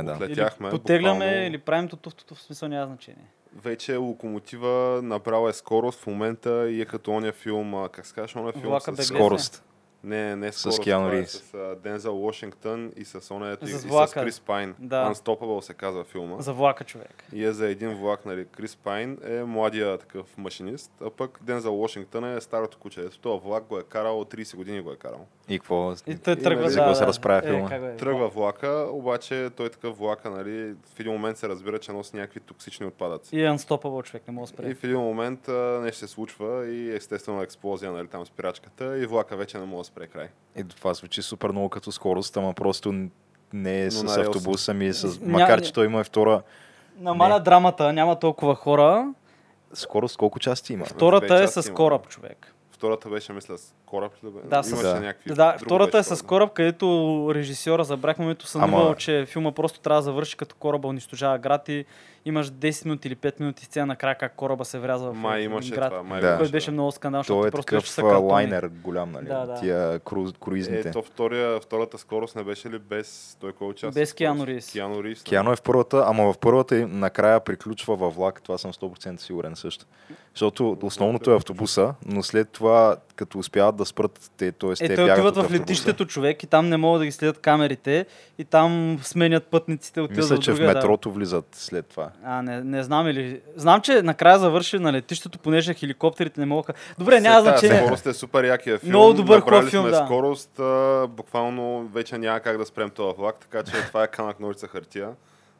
Отлитаме, да. Отлетяхме. или потегляме, буквално. или правим туту в смисъл няма значение. Вече локомотива направила е скорост в момента и е като ония филм, как се казваш, ония филм Влака с... беглец. скорост. Не, не С скорост, Киану това е. С Дензел Уошингтън и с ония, ето и, С и с. Крис Пайн. Да. Unstoppable се казва филма. За влака човек. И е за един влак, нали, Крис Пайн е младия такъв машинист, а пък Дензел Уошингтън е старото куче. Ето този влак го е карал, 30 години го е карал. И какво? И той И тръгва нали, да... се разправя е, филма. бе, Тръгва влака, обаче той такъв влака, нали, в един момент се разбира, че носи някакви токсични отпадъци. И е unstoppable човек, не мога да спре. И в един момент а, нещо се случва и естествено експлозия нали, там спирачката и влака вече не може да спре край. И това звучи супер много като скорост, ама просто не е Но с релса. автобуса ми, с... Ня- макар че той има и втора Намаля Не. драмата, няма толкова хора. скорост. Колко части има? Втората е с кораб, човек. Втората беше, мисля, с кораб ли да бе? Да, Имаше Да. някакви... Да, втората е с кораб, където режисьора забрах момento сънувал, Ама- че филма просто трябва да завърши като кораба унищожава град и имаш 10 минути или 5 минути сцена накрая как кораба се врязва в Май имаше град. това. Май Да. Което беше много скандал, защото е просто такъв лайнер голям, нали? Да, да. Тия круз, круизните. Ето втория, втората скорост не беше ли без той кой участва? Без Киану Ривз. Киану Ривз. нали? Киано е в първата, ама в първата и накрая приключва във влак, това съм 100% сигурен също. Защото основното е автобуса, но след това, като успяват да спрат те, т.е. Е, те те отиват от в летището човек и там не могат да ги следят камерите и там сменят пътниците, отиват Мисля, че в другия, да. метрото влизат след това. А, не, не знам или... Знам, че накрая завърши на летището, понеже хеликоптерите не могат... Добре, няма След значение. Скорост е супер якия филм. Много добър Направили филм, сме да. скорост, а, буквално вече няма как да спрем този влак, така че това е канак ножица хартия.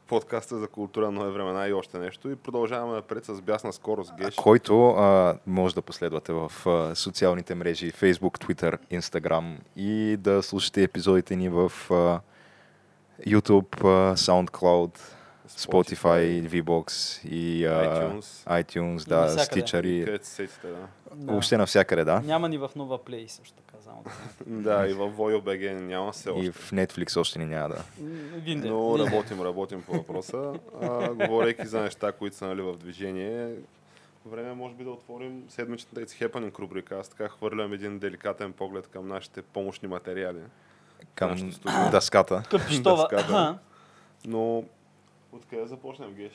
Подкаста за култура на нови времена и още нещо. И продължаваме напред с бясна скорост, Геш. Който а, може да последвате в а, социалните мрежи Facebook, Twitter, Instagram и да слушате епизодите ни в а, YouTube, а, SoundCloud, Spotify, VBOX и а, iTunes. iTunes, да. Stitcher и Където се сетите, да. Да. въобще навсякъде, да. Няма ни в нова плей също така. Само да. Да, и в VoyoBG няма все още. И в Netflix още ни няма да. Но работим, работим по въпроса. А, говорейки за неща, които са нали, в движение, време е, може би да отворим седмичната It's Happening рубрика. Аз така хвърлям един деликатен поглед към нашите помощни материали. Към дъската. Дъската. Но откъде да започнем, Геш?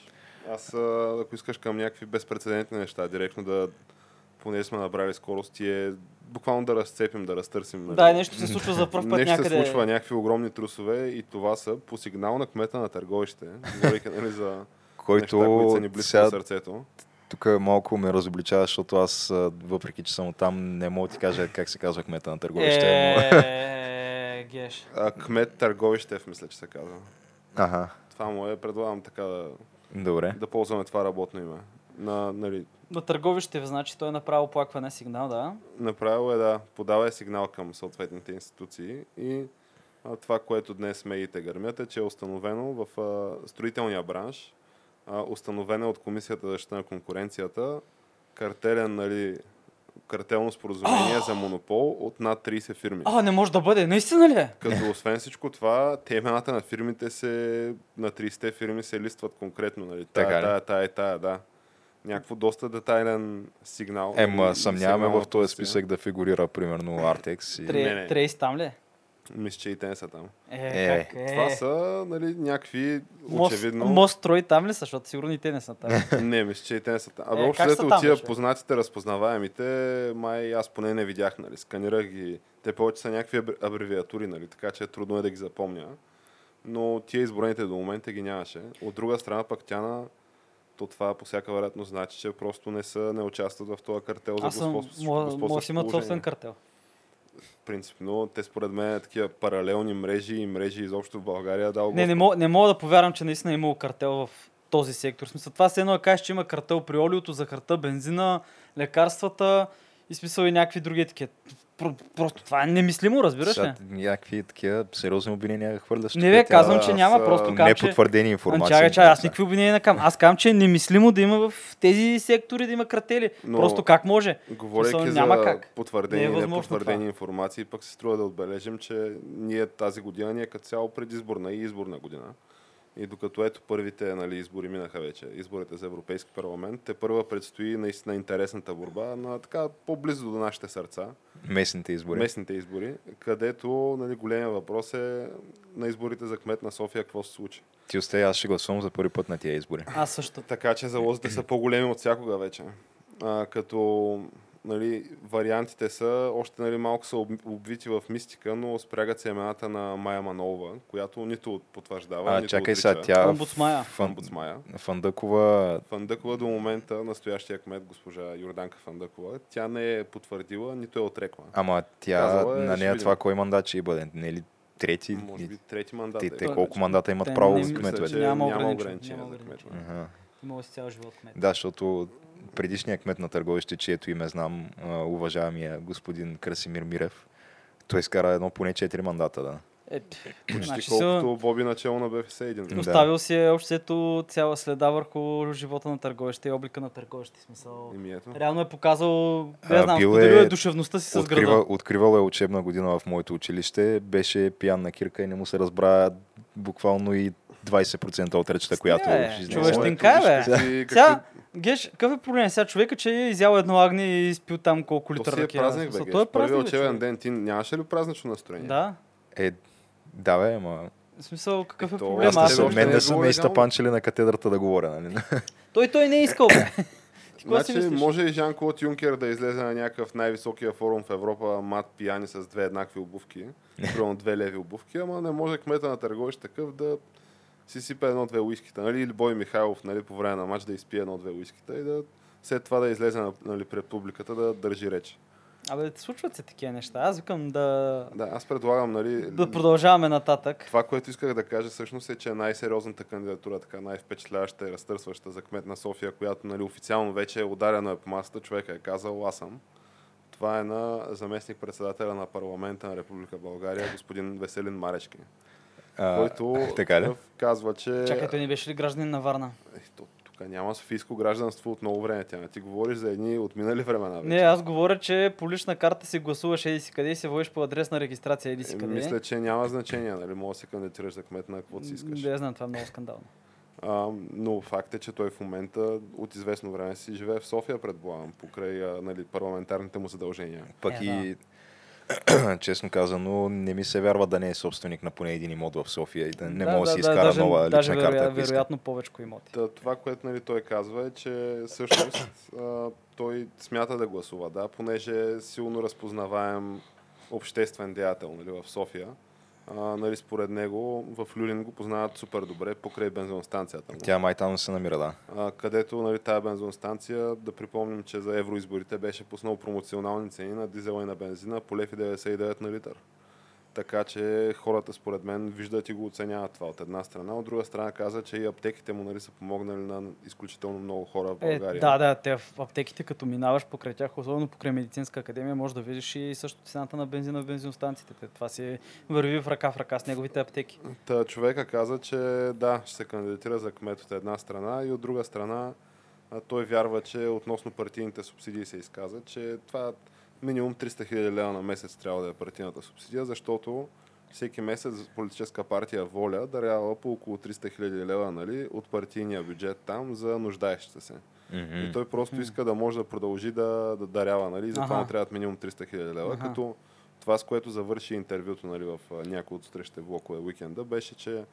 Аз, ако искаш към някакви безпредседентни неща, директно да, понеже сме набрали скорости, е буквално да разцепим, да разтърсим. нали? Да, и нещо се случва за първ път Нещо някъде. се случва, някакви огромни трусове и това са по сигнал на кмета на търговище. Говорейки нали, за неща, които Който са ни близки сега на сърцето. тук малко ме разобличава, защото аз, въпреки че съм оттам, не мога да ти кажа как се казва кмета на търговище. Е, геш. А, кмет Търговищев, мисля, че се казва. Ага, Това му е, предлагам така да, добре. да ползваме това работно име. На, нали, На търговище, значи той е направил оплакване сигнал, да. направил е да подава е сигнал към съответните институции и а, това, което днес медиите гърмят е, че е установено в а, строителния бранш, а, установено е от Комисията за защита на конкуренцията, картелен, нали, картелно споразумение за монопол от над 30 фирми. А, не може да бъде. Наистина ли? Като освен всичко това, те имената на фирмите се, на 30 фирми се листват конкретно, нали? Тая, Така тая, тая, тая, да. Някакво доста детайлен сигнал. Ема, съмняваме в този списък да фигурира, примерно, Artex. И... Не, Тре- не. Трейс там ли? е? Мисля, че и те не са там. Е, Е, как е? Това са, нали, някакви, Мост, очевидно... мост строй там ли са, защото сигурно и те не са там. Не, мисля, че и те не са там. Абе, Е, общо там, от тия познатите, разпознаваемите, май аз поне не видях, нали, сканирах ги. Те повече са някакви аб- абревиатури, нали, така че трудно е да ги запомня. Но тия изброените до момента ги нямаше. От друга страна пък тя на то това по всяка вероятност значи, че просто не са, не участват в този картел за Аз съм, господстващо може да имат собствен картел. Принципно, те според мен такива паралелни мрежи и мрежи изобщо в България дал Не, не, мога, не мога да повярвам, че наистина е имало картел в този сектор. В смисъл, това все едно да кажеш, че има картел при олиото, захарта, бензина, лекарствата и смисъл и някакви други етикет. Про- Просто това е немислимо, разбираш ли? Някакви такива сериозни обвинения хвърляш. Не бе, казвам, че няма, просто казвам, че... Непотвърдени Ам, информации. Чакай, чакай, аз никакви обвинения не кам. Аз казвам, че е немислимо да има в тези сектори да има картели. Но- Просто как може? Говорейки Смисъл, за няма как. потвърдени Не е и непотвърдени това. информации, пък се струва да отбележим, че ние тази година ни е като цяло предизборна и изборна година. И докато ето първите нали, избори минаха вече, изборите за Европейски парламент, те първа предстои наистина интересната борба на така по-близо до нашите сърца, Местните избори. местните избори, където нали, големия въпрос е на изборите за кмет на София какво се случи. Ти остави, аз ще гласувам за първи път на тия избори. Аз също. Така че залозите са по-големи от всякога вече. А, като нали, вариантите са, още нали, малко са об- обвити в мистика, но спрягат се имената на Майя Манолова, която нито потвърждава, А, нито чакай отрича. сега, тя Омбудсмая. Фан... Омбудсмая. Фандъкова Фандъкова до момента, настоящия кмет, госпожа Йорданка Фандъкова, тя не е потвърдила, нито е отрекла. Ама тя Казала е, на нея това кой мандат ще бъде? Не е ли трети? Може би трети мандат. Те, е. те колко мандата имат те право мисля, кметове? Няма ограничение, за кметове. Си цял живот кмет. Да, защото предишният кмет на търговище, чието име знам, уважаемия господин Красимир Мирев, той изкара едно поне 4 мандата, да. Е, Почти значи колкото Боби начало на БФС един. Да. Оставил си е общо цяла следа върху живота на търговище и облика на търговище. Смисъл. Реално е показал, не знам, бил е- е душевността си с Открива, града. откривал е учебна година в моето училище, беше пиян на кирка и не му се разбра буквално и 20% от речта, която Е, ще изнесе. човещинка е, бе. Какви- Сега, Геш, какъв е проблем? Сега човека, че е изял едно агне и изпил там колко То литър си е ракия. празник, бе, Геш. Той е Първият празник, бе, учебен ден, ти нямаше ли празнично настроение? Да. Е, да бе, ама... В смисъл, какъв е Ето, проблем? аз не мен не е са ме изтъпанчили на катедрата да говоря, нали? Той той не е искал, бе. Значи, може и Жан-Клод Юнкер да излезе на някакъв най-високия форум в Европа, мат пияни с две еднакви обувки, примерно две леви обувки, ама не може кмета на търговище такъв да си сипе едно-две уискита, нали? Или Бой Михайлов, нали, по време на матч да изпие едно-две уискита и да след това да излезе на- нали, пред публиката да държи реч. Абе, случват се такива неща. Аз викам да, Да, аз предлагам, нали, да продължаваме нататък. Това, което исках да кажа всъщност е, че най-сериозната кандидатура, така най-впечатляваща и разтърсваща за кмет на София, която нали, официално вече е ударена по масата, човека е казал аз съм. Това е на заместник председателя на парламента на Република България, господин Веселин Марешки, А, който така ли? казва, че Чакай, той не беше ли гражданин на Варна? Е, то, тук няма софийско гражданство от много време. Тя не ти говориш за едни отминали времена. Вече. Не, аз говоря, че по лична карта си гласуваш еди си къде и се водиш по адрес на регистрация еди си Е, къде. Мисля, че няма значение, нали? Може да се кандидатираш за кмет на каквото си искаш. Да, знам, това е много скандално. А, но факт е, че той в момента от известно време си живее в София, предполагам, покрай нали, парламентарните му задължения. Пък Е, и, честно казано, не ми се вярва да не е собственик на поне един имот в София и да не да, може да, да, си да, изкара даже, нова даже лична карта, вероя- ако иска. вероятно повече имоти. Та, това, което нали, той казва е, че всъщност а, той смята да гласува, да, понеже е силно разпознаваем обществен деятел нали, в София. А, нали, според него в Люлин го познават супер добре покрай бензиностанцията. му. Тя май там се намира, да. а, където нали, тази бензиностанция, да припомним, че за евроизборите беше пуснал промоционални цени на дизела и на бензина по лев и 99 на литър. Така че хората, според мен, виждат и го оценяват това от една страна. От друга страна каза, че и аптеките му нали, са помогнали на изключително много хора в Е, България. да, да, те в аптеките, като минаваш покрай тях, особено покрай медицинска академия, може да видиш и също цената на бензина в бензиностанциите. Те- Това си върви в ръка в ръка с неговите аптеки. Та човека каза, че да, ще се кандидатира за кмет от една страна и от друга страна той вярва, че относно партийните субсидии се изказа, че това минимум 300 хиляди лева на месец трябва да е партийната субсидия, защото всеки месец политическа партия Воля дарява по около 300 хиляди лева нали, от партийния бюджет там за нуждаещите се. И той просто иска да може да продължи да, да дарява, нали? и затова му трябват минимум 300 хиляди лева, Аха. като това, с което завърши интервюто нали, в някои от срещите влокове уикенда, беше, че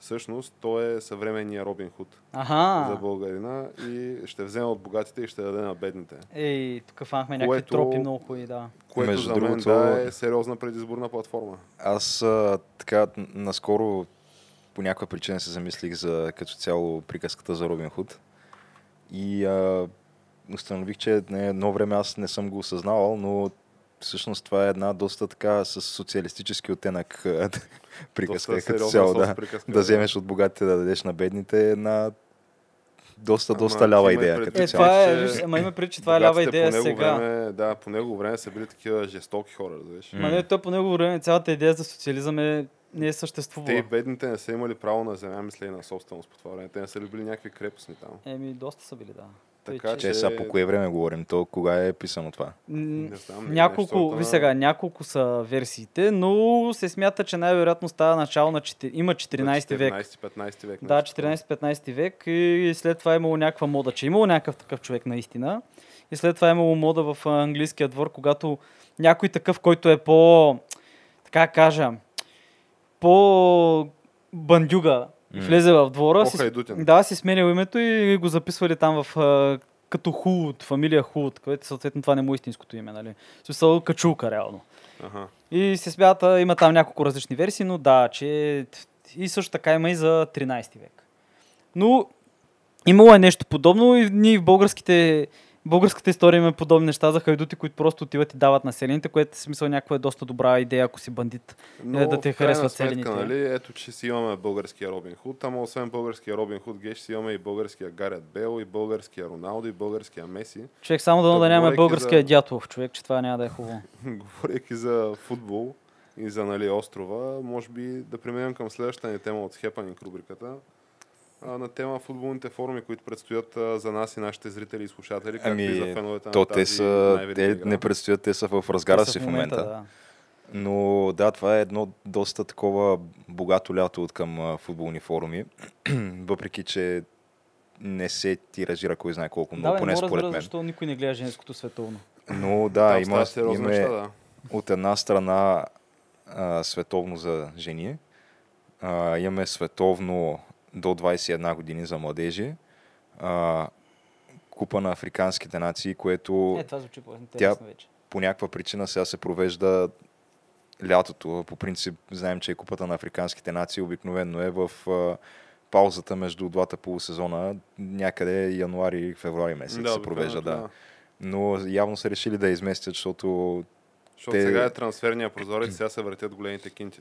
всъщност той е съвременния Робин Худ за Аха. българина и ще вземе от богатите и ще даде на бедните. Ей, тук фанахме някакви Което- тропи много хубави, да. Което Между за мен другото- да, е сериозна предизборна платформа. Аз а, така наскоро по някаква причина се замислих за като цяло приказката за Робин Худ. И а, установих, че не, едно време аз не съм го осъзнавал, но всъщност това е една доста така с социалистически оттенък приказка Доста като цяло. Да, приказка, да вземеш от богатите да дадеш на бедните е една доста, Ама доста лява идея като Е, цяло. това е, че ама има преди, че това е лява идея сега. Време, да, по него време са били такива жестоки хора, разбираш. Ма не, то по него време цялата идея за социализъм е, не е Те и съществувала. бедните не са имали право на земя, мисля и на собственост по това време. Те не са ли били някакви крепостни там. Еми, доста са били, да. Така Вече- Че сега по кое време говорим? То кога е писано това? Не знам, Няколко, ви сега, няколко са версиите, но се смята, че най-вероятно става начало на 4, има 14 век. 14-15 век. Да, нещо такова. 14-15 век и след това е имало някаква мода, че е имало някакъв такъв човек наистина. И след това е имало мода в английския двор, когато някой такъв, който е по, така кажа, по бандюга, М. влезе в двора, си, По-хайдутен. да, си сменял името и го записвали там в като Хулт, фамилия Хулт, което съответно това не му е истинското име, нали? Смисъл качулка, реално. Аха. И се смята, има там няколко различни версии, но да, че и също така има и за 13 век. Но имало е нещо подобно и ние в българските, българската история има подобни неща за хайдути, които просто отиват и дават населените, което в смисъл някаква е доста добра идея, ако си бандит. Но Е, да те харесват селените. Нали, ето, че си имаме българския Робин Худ, ама освен българския Робин Худ, геш си имаме и българския Гарет Бел, и българския Роналдо, и българския Меси. Човек само да, Та, да нямаме българския за- дятлов човек, че това няма да е хубаво. Говорейки за футбол и за нали, острова, може би да преминем към следващата ни тема от Хепанинг рубриката. На тема футболните форуми, които предстоят за нас и нашите зрители и слушатели, както и за Ами, феновете то на те тази са, най-велика те игра. не предстоят, те са в разгара Те са си в момента. да. Но да, това е едно доста такова богато лято от към футболни форуми, въпреки че не се тиражира кой знае колко много, Да, не поне да според разбера мен. защо никой не гледа женското световно. Но да, Там има, има неща, да. от една страна а, световно за жени, а, имаме световно до 21 години за младежи, а, купа на африканските нации, което Е, това звучи по-интересно вече. по някаква причина сега се провежда лятото. По принцип знаем, че купата на африканските нации обикновено е в а, паузата между двата полусезона, някъде януари и февруари месец се провежда. Да. Но явно са решили да изместят, защото Защото Те- сега е трансферния прозорец, сега се въртят големите кинти.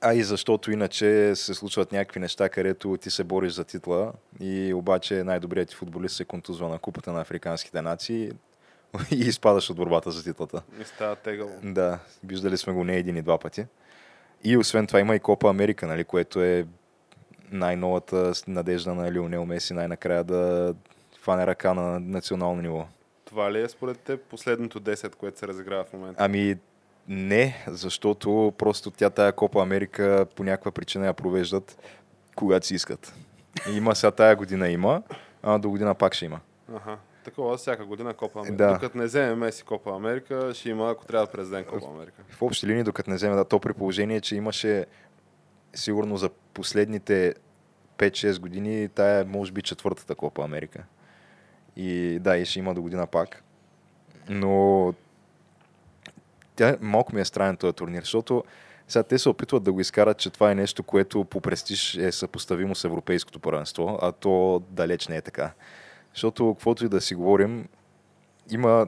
А и защото иначе се случват някакви неща, където ти се бориш за титла и обаче най-добрият ти футболист се контузва на купата на африканските нации и изпадаш от борбата за титлата. И става тегъл. Да, виждали сме го не един и два пъти. И освен това има и Копа Америка, нали, което е най-новата надежда на Лионел Меси най-накрая да фане ръка на национално ниво. Това ли е според теб последното 10, което се разиграва в момента? Ами не, защото просто тя тая Копа Америка по някаква причина я провеждат когато си искат. И Има сега тая година има, а до година пак ще има. Аха. Такова всяка година Копа Америка. Да. Докато не вземе Меси Копа Америка, ще има, ако трябва да президент Копа Америка. В общи линии, докато не вземе да то при положение, че имаше сигурно за последните 5-6 години, тая е може би четвъртата Копа Америка. И да, и ще има до година пак. Но тя малко ми е странен този турнир, защото сега те се опитват да го изкарат, че това е нещо, което по престиж е съпоставимо с европейското първенство, а то далеч не е така. Защото, каквото и да си говорим, има,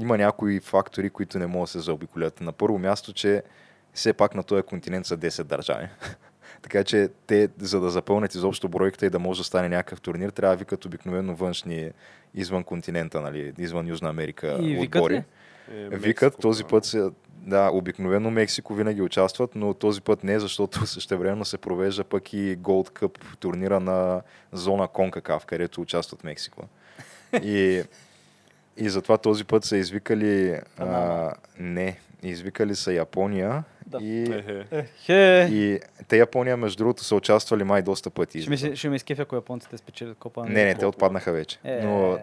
има някои фактори, които не могат да се заобиколят. На първо място, че все пак на този континент са 10 държави. Така че те, за да запълнят изобщо бройката и да може да стане някакъв турнир, трябва да викат обикновено външни извън континента, нали, извън Южна Америка И викат отбори. ли? Е, Викат, този път се... Да, обикновено Мексико винаги участват, но този път не, защото същевременно се провежда пък и Gold Cup турнира на зона CONCACAF, където участват Мексико. И, и затова този път са извикали... А, не, извикали са Япония Да. и, Ехе. И те Япония, между другото, са участвали май доста пъти. Ще ми, ще ме изкефя, ако японците спечелят Копа Не, не, те отпаднаха вече. Е, Но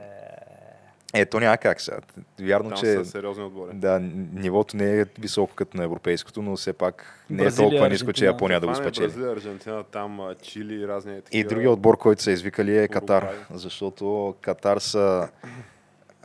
ето няма как сега. Вярно, Там че... са сериозни отбори. Да, нивото не е високо като на европейското, но все пак не Бразилия, е толкова ниско, че. Япония да го е спечели. Бразилия, Аржентина, там Чили и разни е И такива. другия отбор, който са извикали е Катар, защото Катар са...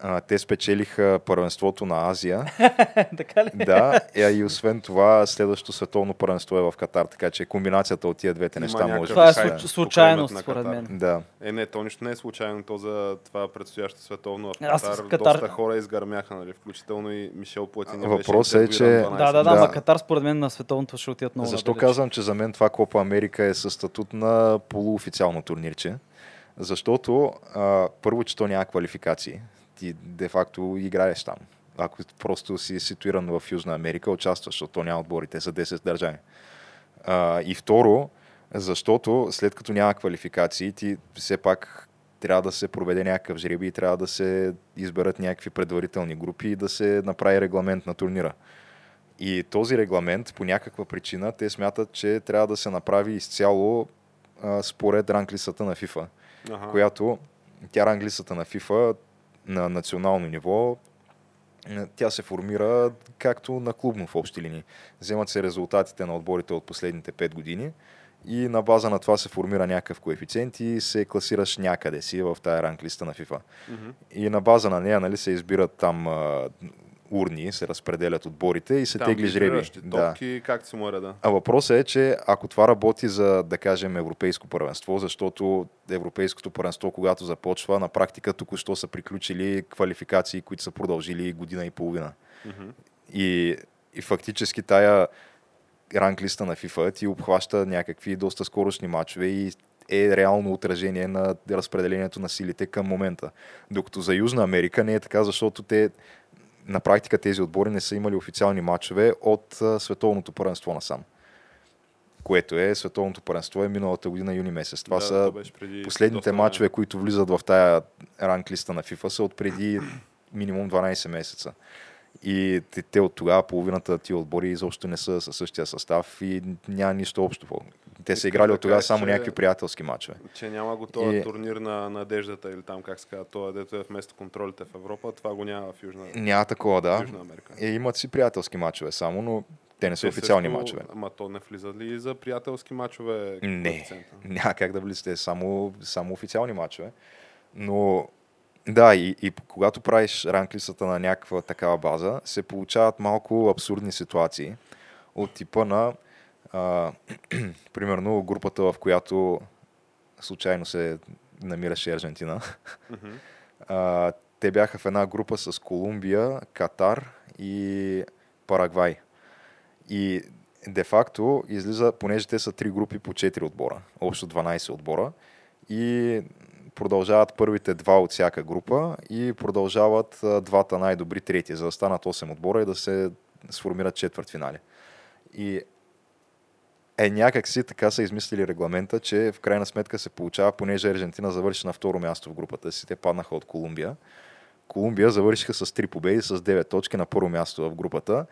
А, те спечелиха първенството на Азия. така ли? да, е, и освен това следващото световно първенство е в Катар, така че комбинацията от тия двете Има неща може някакъв да Това е случ- случайност, според мен. Да. Е, не, то нищо не е случайно. То за това предстоящо световно в Аз Катар, с Катар- доста хора изгърмяха, нали? включително и Мишел Платини. Въпросът е, че- Да, да, да, Да. Катар според мен на световното ще отидат много Защо надалеч. казвам, че за мен това Копа Америка е със статут на полуофициално турнирче? Защото а, първо, че то няма квалификации. Ти де-факто играеш там. Ако просто си ситуиран в Южна Америка, участваш, защото то няма отбори, те са 10 държави. А, и второ, защото след като няма квалификации, ти все пак трябва да се проведе някакъв жреби и трябва да се изберат някакви предварителни групи и да се направи регламент на турнира. И този регламент, по някаква причина, те смятат, че трябва да се направи изцяло а, според ранглистата на FIFA, Аха. която тя ранглистата на FIFA на национално ниво е, тя се формира както на клубно в общи линии. Вземат се резултатите на отборите от последните 5 години и на база на това се формира някакъв коефициент и се класираш някъде си в тая ранглиста на FIFA. Мгм. И на база на нея нали, се избират там урни, се разпределят отборите и се Там тегли жреби. Да. топки, как си му е реда? А въпросът е, че ако това работи за, да кажем, европейско първенство, защото европейското първенство, когато започва, на практика току-що са приключили квалификации, които са продължили година и половина. Мгм. И, и фактически тая ранглиста на FIFA ти обхваща някакви доста скорошни матчове и е реално отражение на разпределението на силите към момента. Докато за Южна Америка не е така, защото те на практика тези отбори не са имали официални матчове от световното първенство насам. Което е, световното първенство е миналата година юни месец. Това Да, са преди последните доста матчове, които влизат в тая ранглиста на FIFA са от преди минимум 12 месеца. И те, те от тогава половината тия отбори изобщо не са със същия състав и няма нищо общо. Те са играли от тогава само някакви приятелски матчове. Че няма го този И- турнир на надеждата или там как се казва, това дето е вместо контролите в Европа, това го няма в Южна, Няма такова, да. Южна Америка. Е, имат си приятелски матчове само, но те не са Те официални също- матчове. Ама то не влиза ли и за приятелски матчове? Не, няма как да влизате само, само официални матчове. Но да, и, и когато правиш ранглистата на някаква такава база, се получават малко абсурдни ситуации от типа на а, примерно групата, в която случайно се намираше Аржентина. Мгм. А, те бяха в една група с Колумбия, Катар и Парагвай. И де-факто излиза, понеже те са три групи по 4 отбора, общо 12 отбора, и продължават първите два от всяка група и продължават двата най-добри трети, за да станат 8 отбора и да се сформират четвърт финали. И е някак си така са измислили регламента, че в крайна сметка се получава, понеже Аржентина завърши на второ място в групата си, те паднаха от Колумбия. Колумбия завършиха с 3 победи, с 9 точки на първо място в групата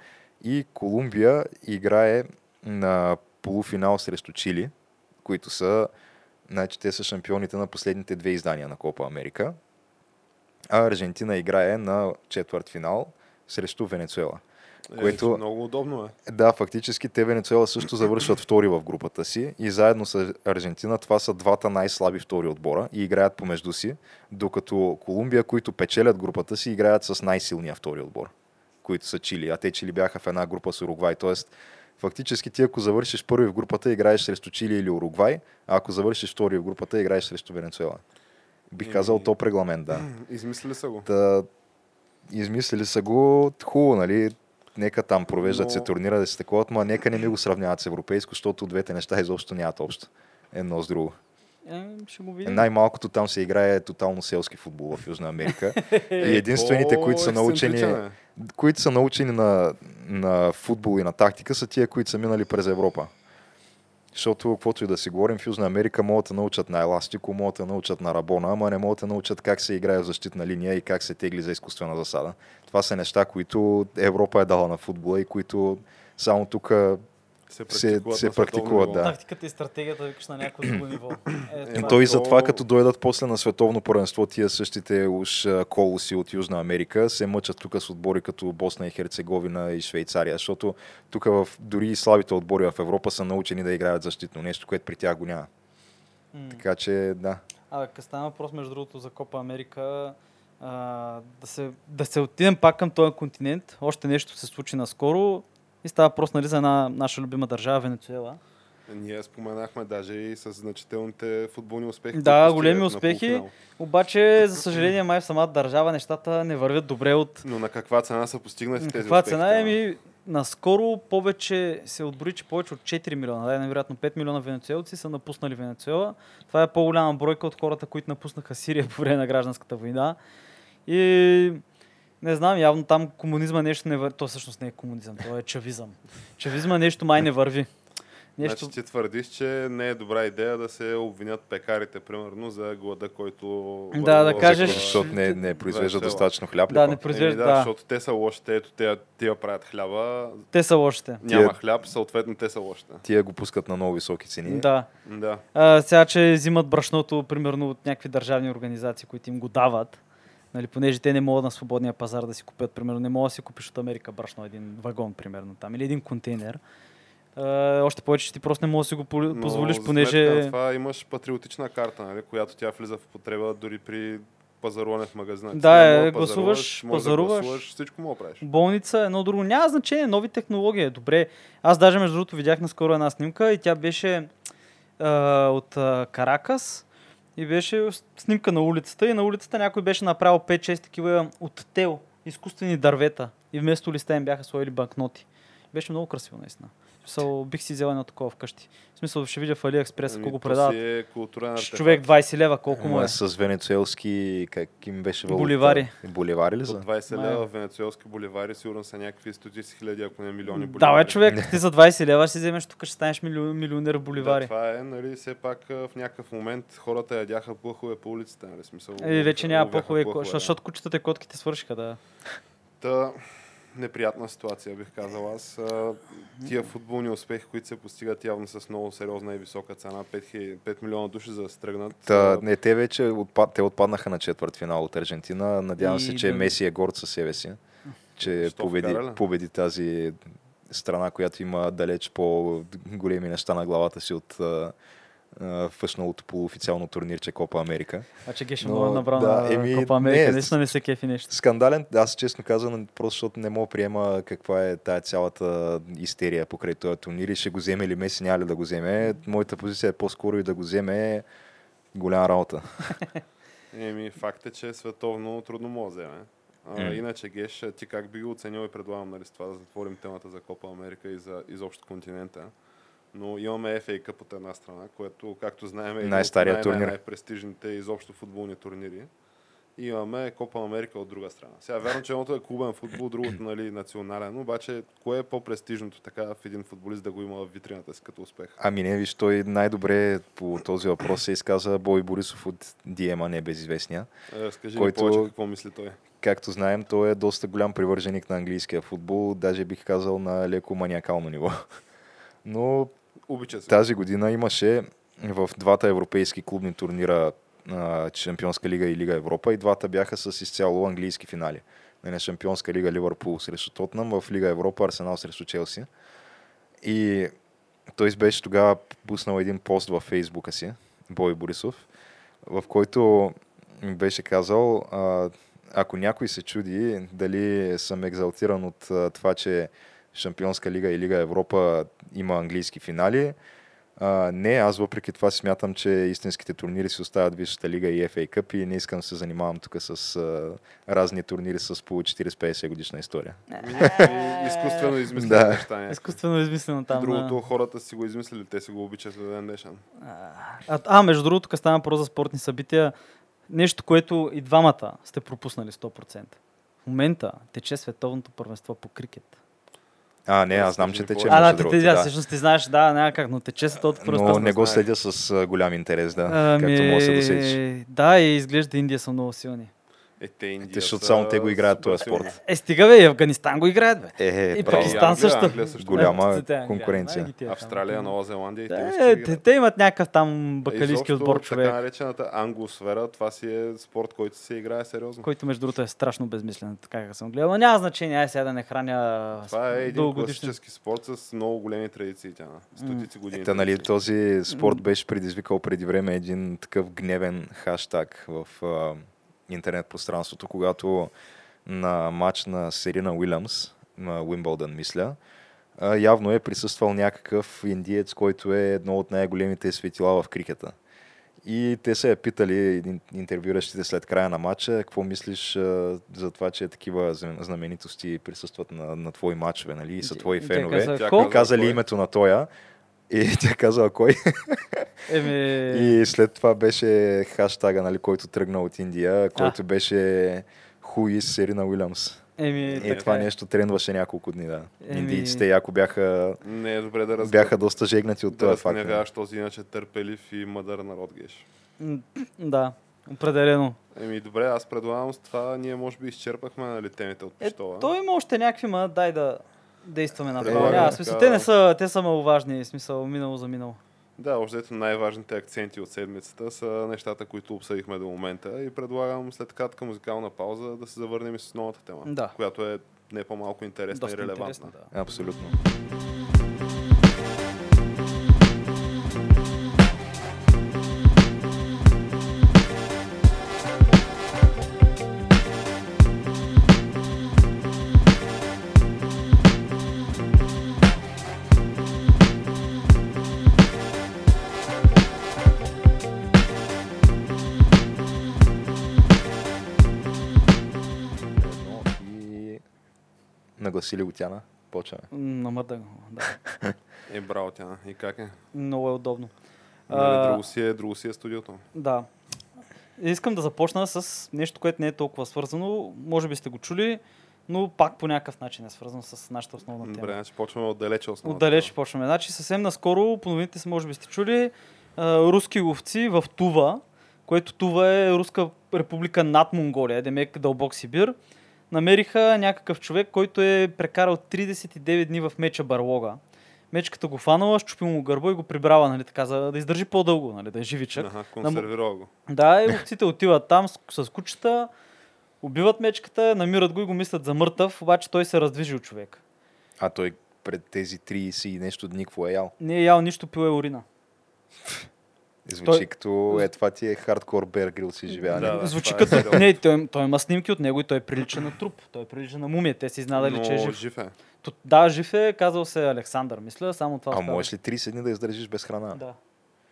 и Колумбия играе на полуфинал срещу Чили, които са, значи те са шампионите на последните две издания на Копа Америка. А Аржентина играе на четвърт финал срещу Венецуела. Е, Което- много удобно е. Да, фактически те Венецуела също завършват втори в групата си и заедно с Аржентина това са двата най-слаби втори отбора и играят помежду си, докато Колумбия, които печелят групата си, играят с най-силния втори отбор, които са Чили, а те Чили бяха в една група с Уругвай, т.е. Фактически ти ако завършиш първи в групата, играеш срещу Чили или Уругвай, а ако завършиш втори в групата, играеш срещу Венецуела. Бих Еми- казал топ регламент, да. Измислили са го. Та, измислили са го хубаво, нали? Нека там провеждат Но- се турнира да се таковат, ма нека не ми го сравняват с европейско, защото двете неща изобщо нямат общо. Едно с друго. Е, ще го видим. Най-малкото там се играе тотално селски футбол в Южна Америка. и единствените, О, които са научени, е. които са научени на, на футбол и на тактика, са тия, които са минали през Европа. Защото, каквото и да си говорим, в Южна Америка могат да научат на еластико, могат да научат на рабона, ама не могат да научат как се играе в защитна линия и как се тегли за изкуствена засада. Това са неща, които Европа е дала на футбола и които само тук се се- практикуват, се световно практикуват, да. Тактиката и стратегията викаш на някакво друго ниво. Е, това то е. и затова, то- като дойдат после на световно първенство, тия същите уж колоси от Южна Америка се мъчат тук с отбори като Босна и Херцеговина и Швейцария, защото тук в, дори и слабите отбори в Европа са научени да играят защитно, нещо, което при тях го няма. Така че, да. А, къде стана въпрос, между другото, за Копа Америка, а, да, се, да се отидем пак към този континент. Още нещо се случи наскоро и става въпрос нали, за една наша любима държава, Венецуела. Ние споменахме даже и с значителните футболни успехи. Да, големи успехи. Обаче, за съжаление, май в самата държава нещата не вървят добре от Но на каква цена са постигнати На тези каква успехи? цена е там? ми? Наскоро повече се отбори, че повече от 4 милиона, да, невероятно 5 милиона венецуелци са напуснали Венецуела. Това е по-голяма бройка от хората, които напуснаха Сирия по време на гражданската война. И не знам, явно там комунизма нещо не върви. То всъщност не е комунизъм, то е чавизъм. Чавизма нещо май не върви. Нещо... Значи ти твърдиш, че не е добра идея да се обвинят пекарите, примерно, за глада, който... Да, да кажеш- Защото не, не произвежда Весела. достатъчно хляб. Да, не произвежда, да, да. защото те са лошите, ето те, тия правят хляба, Те са лошите. няма Тия- хляб, съответно те са лошите. Тия го пускат на много високи цени. Да. Да. А, сега, че взимат брашното, примерно, от някакви държавни организации, които им го дават, нали, понеже те не могат на свободния пазар да си купят, примерно, не могат да си купиш от Америка брашно един вагон, примерно, там, или един контейнер. А, още повече, че ти просто не можеш да си го Но позволиш, за понеже... на това имаш патриотична карта, нали, която тя влиза в употреба дори при пазаруване в магазина. Да, е, гласуваш, пазаруваш, да пазаруваш. гласуваш, всичко мога правиш. болница, едно друго. Няма значение, нови технологии. Добре. Аз даже, между другото, видях наскоро една снимка и тя беше а, от а, Каракас и беше снимка на улицата и на улицата някой беше направил 5-6 такива от тел, изкуствени дървета и вместо листа им бяха сложили банкноти. Беше много красиво, наистина. Смисъл, бих си взел едно такова вкъщи. В смисъл, ще видя в AliExpress, Ами, ако го то предават. си е човек 20 лева, колко му Ма е? С венецуелски, как им беше валута? Боливари. Боливари ли От за? 20 Май. лева в венецуелски боливари сигурно са някакви стотици хиляди, ако не милиони боливари. Да, бе, човек, ти за 20 лева ще си вземеш тук, ще станеш милион, милионер в боливари. Да, това е, нали, все пак в някакъв момент хората ядяха плъхове по улицата, нали, смисъл. Е, вече няма плъхове, защото кучетата и котките свършиха, да. Та, неприятна ситуация, бих казал аз. Тия футболни успехи, които се постигат явно с много сериозна и висока цена, 5, хи- 5 милиона души за да стръгнат. Та, не, те вече отпад, те отпаднаха на четвърт финал от Аржентина. Надявам И се, че да- Меси е горд със себе си, че Що победи, вкара ли? победи тази страна, която има далеч по-големи неща на главата си от фъшналото полуофициално турнирче Копа Америка. А че Геше Но, му е набрал да, на еми, Копа Америка, не, наистина не се кефи нещо. Скандален, аз честно казвам, просто защото не мога приема каква е тая цялата истерия покрай този турнир и ще го вземе или Меси, няма ли да го вземе. Моята позиция е по-скоро и да го вземе голяма работа. Еми, факт е, че световно трудно може да вземе. А, М. Иначе, Геш, ти как би го оценил и предлагам нали, с това да затворим темата за Копа Америка и за изобщо континента. Но имаме FA Cup от една страна, което, както знаем, е Най-старият най- турнир. най- най-престижните изобщо футболни турнири. И имаме Копа Америка от друга страна. Сега, вярно, че едното е клубен футбол, другото нали, национален, обаче кое е по-престижното така в един футболист да го има в витрината си като успех? Ами не, виж, той най-добре по този въпрос се изказа Бой Борисов от Диема, небезизвестния. Е, Разкажи Който- повече какво мисли той. Както знаем, той е доста голям привърженик на английския футбол, даже бих казал на леко маниакално ниво. Но Обича се. тази година имаше в двата европейски клубни турнира Шампионска лига и Лига Европа и двата бяха с изцяло английски финали. На Шампионска лига Ливърпул срещу Тотнам, в Лига Европа Арсенал срещу Челси. И той беше тогава пуснал един пост във фейсбука си, Бой Борисов, в който беше казал, ако някой се чуди дали съм екзалтиран от това, че Шампионска лига и Лига Европа има английски финали, а, не, аз въпреки това смятам, че истинските турнири си остават Висшата лига и FA Cup и не искам да се занимавам тук с а, разни турнири с по 40-50 годишна история. Някакви изкуствено измислени Да. неща. Изкуствено измислено там. Другото да. хората си го измислили, те си го обичат до ден днешен. А, а, между другото, тук стана въпрос за спортни събития. Нещо, което и двамата сте пропуснали 100%. В момента тече световното първенство по крикет. А, не, аз знам, че тече. А, да, ти, другото, ти, да, всъщност ти знаеш, да, няма как, но тече световното първенство. Но не го следя с голям интерес, да, Ами, както може да се досетиш. Да, и изглежда Индия са много силни. Е, те Индия Те, защото са само те го играят този спорт. Е, стига бе, и Афганистан го играят, бе. Е, и право. Пакистан Англия, също. Англия също. Голяма Е, те, Англия, конкуренция. най- ги тия там. Австралия, Нова Зеландия и те Да, е, играят. те, те имат някакъв там бакалийски Изобщо, отбор човек, Така наречената англосфера, това си е спорт, който се играе сериозно. който между другото е страшно безмислен, така как съм гледал. Но няма значение, ай сега да не храня Това е един класически спорт с много големи традиции. Тя, стотици години. Та, нали, този спорт беше предизвикал преди време един такъв гневен хаштаг в интернет пространството, когато на матч на Серина Уилямс, на Уимбълдън, мисля, явно е присъствал някакъв индиец, който е едно от най-големите светила в крикета. И те се е питали ин- интервюращите след края на матча, какво мислиш а, за това, че такива знам- знаменитости присъстват на, на твои матчове, нали, и са твои Тя фенове. каза, Тя? Казали името на тоя и тя казала кой. Еми... И след това беше хаштага, нали, който тръгна от Индия, който беше Who is Серина Уилямс. Еми, И така това е. нещо трендваше няколко дни, да. Еми- Индийците яко бяха, Не е добре да разбереш. бяха доста жегнати от да този факт. разгневяваш този иначе търпелив и мъдър народ геш. Да, определено. Еми добре, аз предлагам с това, ние може би изчерпахме нали, темите от Е, пистола. той има още някакви, ма дай да действаме на Предлагам Няма така- смисъл, те не са, те са маловажни, смисъл, минало за минало. Да, още най-важните акценти от седмицата са нещата, които обсъдихме до момента и предлагам след кратка музикална пауза да се завърнем и с новата тема, Да. която е не по-малко интересна Доста и релевантна. интересно, да. Абсолютно. Нагласили го Тяна. Почваме. Намърда го, да. Е, браво тя. И как е? Много е удобно. Нали, А, друго, си е, друго си е студиото. Да. Искам да започна с нещо, което не е толкова свързано. Може би сте го чули, но пак по някакъв начин е свързано с нашата основна тема. Добре, значи почваме отдалече основата. Отдалеч почваме. Значи съвсем наскоро, по новините си може би сте чули, а, руски ловци в Тува, което Тува е руска република над Монголия, демек дълбок Сибир, намериха някакъв човек, който е прекарал 39 дни в меча Барлога. Мечката го фанала, щупил му гърба и го прибрала, нали, така, за да издържи по-дълго, нали, да е живичък. Аха, консервирал го. Да, и ловците отиват там с, с кучета, убиват мечката, намират го и го мислят за мъртъв, обаче той се е раздвижил човек. А той пред тези 30 и нещо дни какво е ял? Не е ял нищо, пил е урина. Звучи Той- като е това ти е хардкор Bear Grylls изживяване. Да, да. Звучи е като... сериозно. Не, той, той има снимки от него и той прилича на труп. Той прилича на мумия. Те си изнадали, Но че е жив. жив е. То- Да, жив е, казал се Александър, мисля, само това А остава. можеш ли 30 дни да издържиш без храна? Да.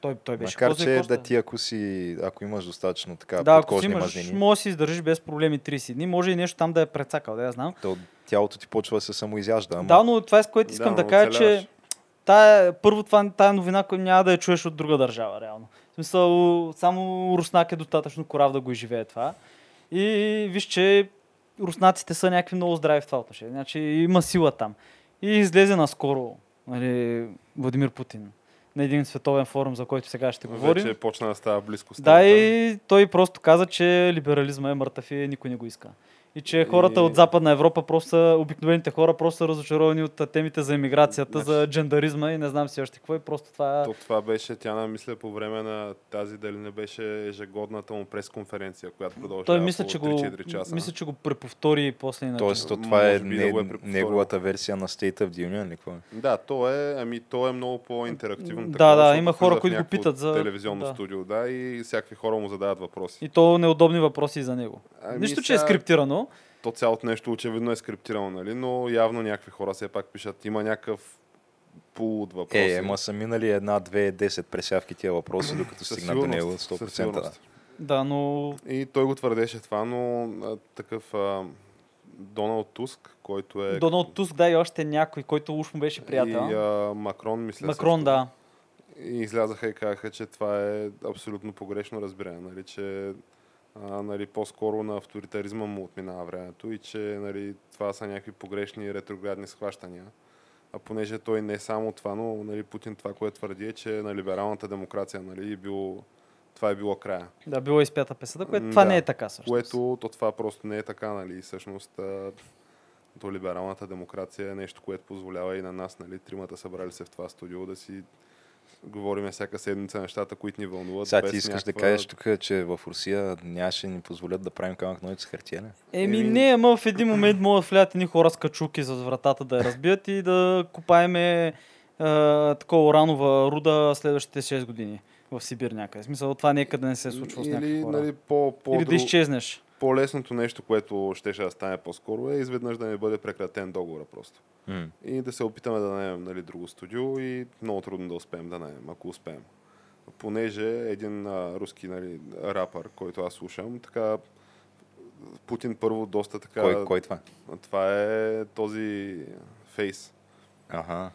Той, той беше Макар, че кошта. да ти ако си, ако имаш достатъчно така да, ако си имаш, мазнини, може да си издържиш без проблеми 30 дни. Може и нещо там да е прецакал, да я знам. то тялото ти почва да се самоизяжда. Ама... Да, но това е с което искам Да, да, кажа, оцеляваш. че тая, първо това, тая новина която няма да я чуеш от друга държава, реално. В смисъл, само руснак е достатъчно корав да го изживее това. И виж, че руснаците са някакви много здрави в това отношение. Значи има сила там. И излезе наскоро нали, Владимир Путин на един световен форум, за който сега ще говорим. Вече почна да става близко с Да, и той просто каза, че либерализма е мъртъв и никой не го иска. И че хората И- от Западна Европа, просто са, обикновените хора, просто са разочаровани от темите за иммиграцията, Значи- за джендаризма и не знам си още какво. И просто това... То това беше, тя намисля по време на тази, дали не беше ежегодната му пресконференция, която продължава Той мисля, че го, 3-4 часа. мисля, че го преповтори после и на Тоест, то това е да не, го е неговата версия на State of the Union или какво? е? Да, то е, ами то е много по-интерактивно. Да, такова, да, има хора, които го питат за- телевизионно да. студио, да, и всякакви хора му задават въпроси. И то неудобни въпроси за него. Ами Нищо, че е сега- То цялото нещо очевидно е скриптирано, нали? Но явно някакви хора все пак пишат. Има някакъв пул от въпроси. Е, ема са минали една, две, десет пресявки тия въпроси, докато Със стигнат до него със 100%. Да. Да, но И той го твърдеше това, но а, такъв а, Доналд Туск, който е... Доналд Туск, да, и още някой, който уж му беше приятел. И а, Макрон, мисля Макрон, също. да. И излязаха и казаха, че това е абсолютно погрешно разбиране, нали, че а, нали, по-скоро на авторитаризма му отминава времето и че нали, това са някакви погрешни ретроградни схващания. А понеже той не е само това, но нали, Путин това, което твърди е, че на либералната демокрация нали, е било, това е било края. Да, било изпята песата, което това да. не е така също. Което то това просто не е така, нали, всъщност то либералната демокрация е нещо, което позволява и на нас, нали, тримата събрали се в това студио да си говориме всяка седмица нещата, които ни вълнуват. Сега ти искаш някаква... да кажеш тук, че в Русия нямаше ни позволят да правим камък ножица хартия, не? Еми Еми- не, ама в един момент могат да влядат едни хора с качулки зад вратата да я разбият и да копаеме е, такова уранова руда следващите 6 години в Сибир някъде. В смисъл, това нека да не се случва с някакви Или, хора. нали, по, по Или да изчезнеш. По-лесното нещо, което щеше да стане по-скоро е изведнъж да не бъде прекратен договора просто. М. И да се опитаме да наемем нали, друго студио и много трудно да успеем да наемем, ако успеем. Понеже един а, руски нали, рапър, който аз слушам, така Путин първо доста така... Кой, кой това? Това е този Фейс, Ага.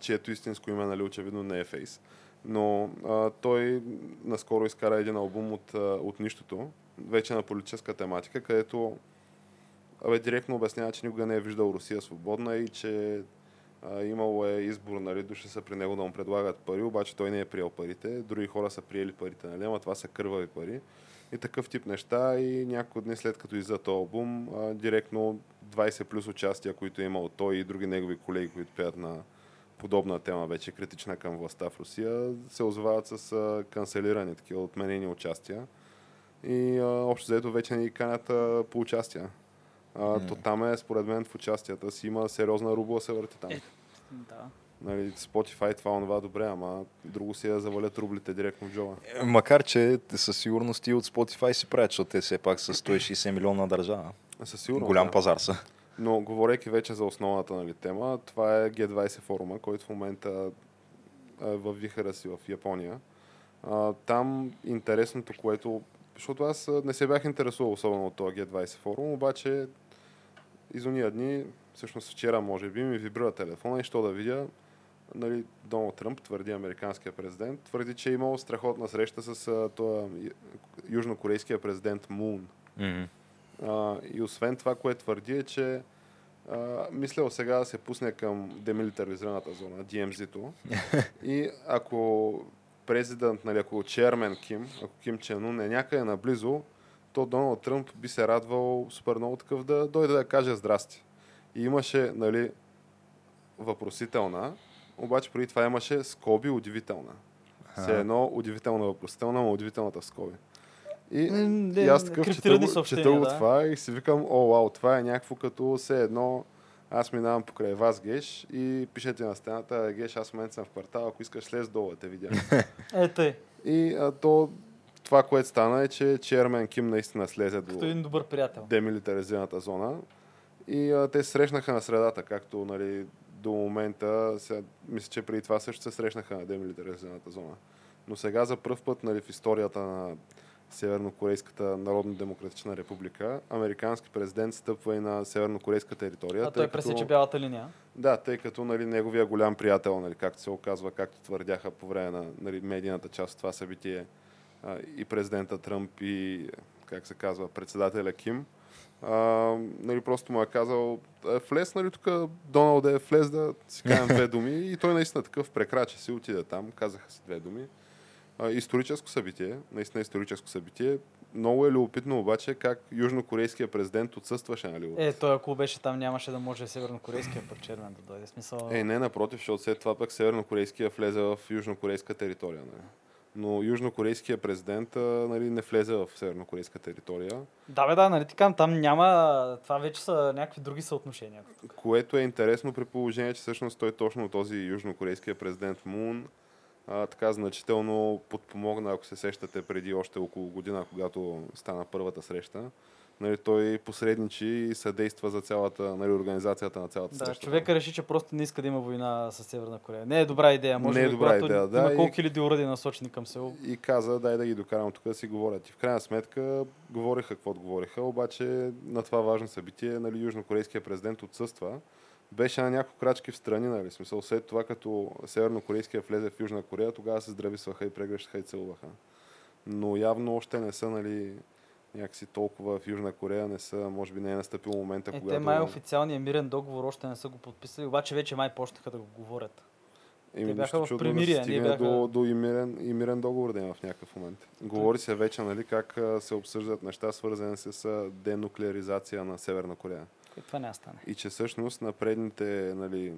чието истинско име, нали, очевидно не е Фейс. Но а, той наскоро изкара един албум от, от нищото, вече на политическа тематика, където абе, директно обяснява, че никога не е виждал Русия свободна и че а, имало е избор, нали, души са при него да му предлагат пари, обаче той не е приел парите, други хора са приели парите, нали, ама това са кървави пари. И такъв тип неща и няколко дни след като излиза този албум, а, директно 20 плюс участия, които е имал той и други негови колеги, които пеят на подобна тема, вече критична към властта в Русия, се озовават с а, канцелирани, такива отменени участия. И а, общо заето вече не ги канят а, по участия. А, То там е, според мен, в участията си има сериозна рубла се върти там. Е. Да. Нали, Spotify това онова добре, ама друго си е да завалят рублите директно в джоба. Е, Макар, че със сигурност и от Spotify си правят, защото те все пак са 160 милиона държава. Със сигурност. Голям да. пазар са. Но говорейки вече за основната нали, тема, това е G20 форума, който в момента е в вихара си в Япония. А, там интересното, което... Защото аз не се бях интересувал особено от този G20 форум, обаче из уния дни, всъщност вчера може би, ми вибрира телефона и що да видя, нали, Доналд Тръмп, твърди американския президент, твърди, че е имал страхотна среща с а, този южнокорейския президент Мун. А, и освен това, което твърди е, че а, мислял сега да се пусне към демилитаризираната зона, DMZ-то. и ако президент, нали, ако чермен Ким, ако Ким Чен Ун е някъде наблизо, то Доналд Тръмп би се радвал супер много такъв да дойде да каже здрасти. И имаше, нали, въпросителна, обаче преди това имаше скоби удивителна. Все едно удивителна въпросителна, но удивителната в скоби. И, и не, аз такъв чета, чета да. това и си викам, о, вау, това е някакво като все едно аз минавам покрай вас, Геш, и пишете на стената, «Е, Геш, аз в момента съм в квартал, ако искаш слез долу да те видя. Е, тъй. и а, то, това, което стана е, че Чермен Ким наистина слезе Като до един добър приятел. демилитаризираната зона и а, те се срещнаха на средата, както нали, до момента, сега, мисля, че преди това също се срещнаха на демилитаризираната зона. Но сега за първ път нали, в историята на Севернокорейската народно-демократична република, американски президент стъпва и на севернокорейска територия. А той пресече бялата линия. Да, тъй като нали, неговия голям приятел, нали, както се оказва, както твърдяха по време на нали, медийната част от това събитие, а, и президента Тръмп и, как се казва, председателя Ким, а, нали, просто му е казал, е, влез, нали, тук Доналд е влез да си кажем две думи и той наистина такъв прекрача си, отиде там, казаха си две думи. А, историческо събитие, наистина историческо събитие. Много е любопитно обаче как южнокорейския президент отсъстваше, нали, от Е, той ако беше там, нямаше да може севернокорейския пък червен да дойде. Смисъл... Е, не, напротив, защото след това пък севернокорейския влезе в южнокорейска територия. Нали? Но южнокорейския президент а, нали, не влезе в севернокорейска територия, Да, бе, да, нали ти казвам, там няма... Това вече са някакви други съотношения. което е интересно при положение, че всъщност той точно този южнокорейския президент Мун а, така значително подпомогна, ако се сещате преди още около година, когато стана първата среща. Нали, той посредничи и съдейства за цялата, нали, организацията на цялата Да, среща. човека реши, че просто не иска да има война с Северна Корея. Не е добра идея. Може Не е би, добра идея, да, Има колко хиляди уради насочени към село. и каза, дай да ги докарам тук да си говорят. И в крайна сметка говориха какво говориха, обаче на това важно събитие нали, южнокорейския президент отсъства. Беше на няколко крачки в страни, нали, смисъл след това като севернокорейския влезе в Южна Корея, тогава се здрависваха и прегръщаха и целуваха. Но явно още не са, нали, някакси толкова в Южна Корея, не са, може би не е настъпил момента, Е, когато... те май официалния мирен договор още не са го подписали, обаче вече май почнаха да го говорят. Еми, Те бяха в примирие, да стигне бяха- до, до и, мирен, и мирен договор да има в някакъв момент. Говори се вече, нали, как се обсъждат неща, свързани с денуклеаризация на Северна Корея. Е, това няма стане. И че всъщност на предните нали,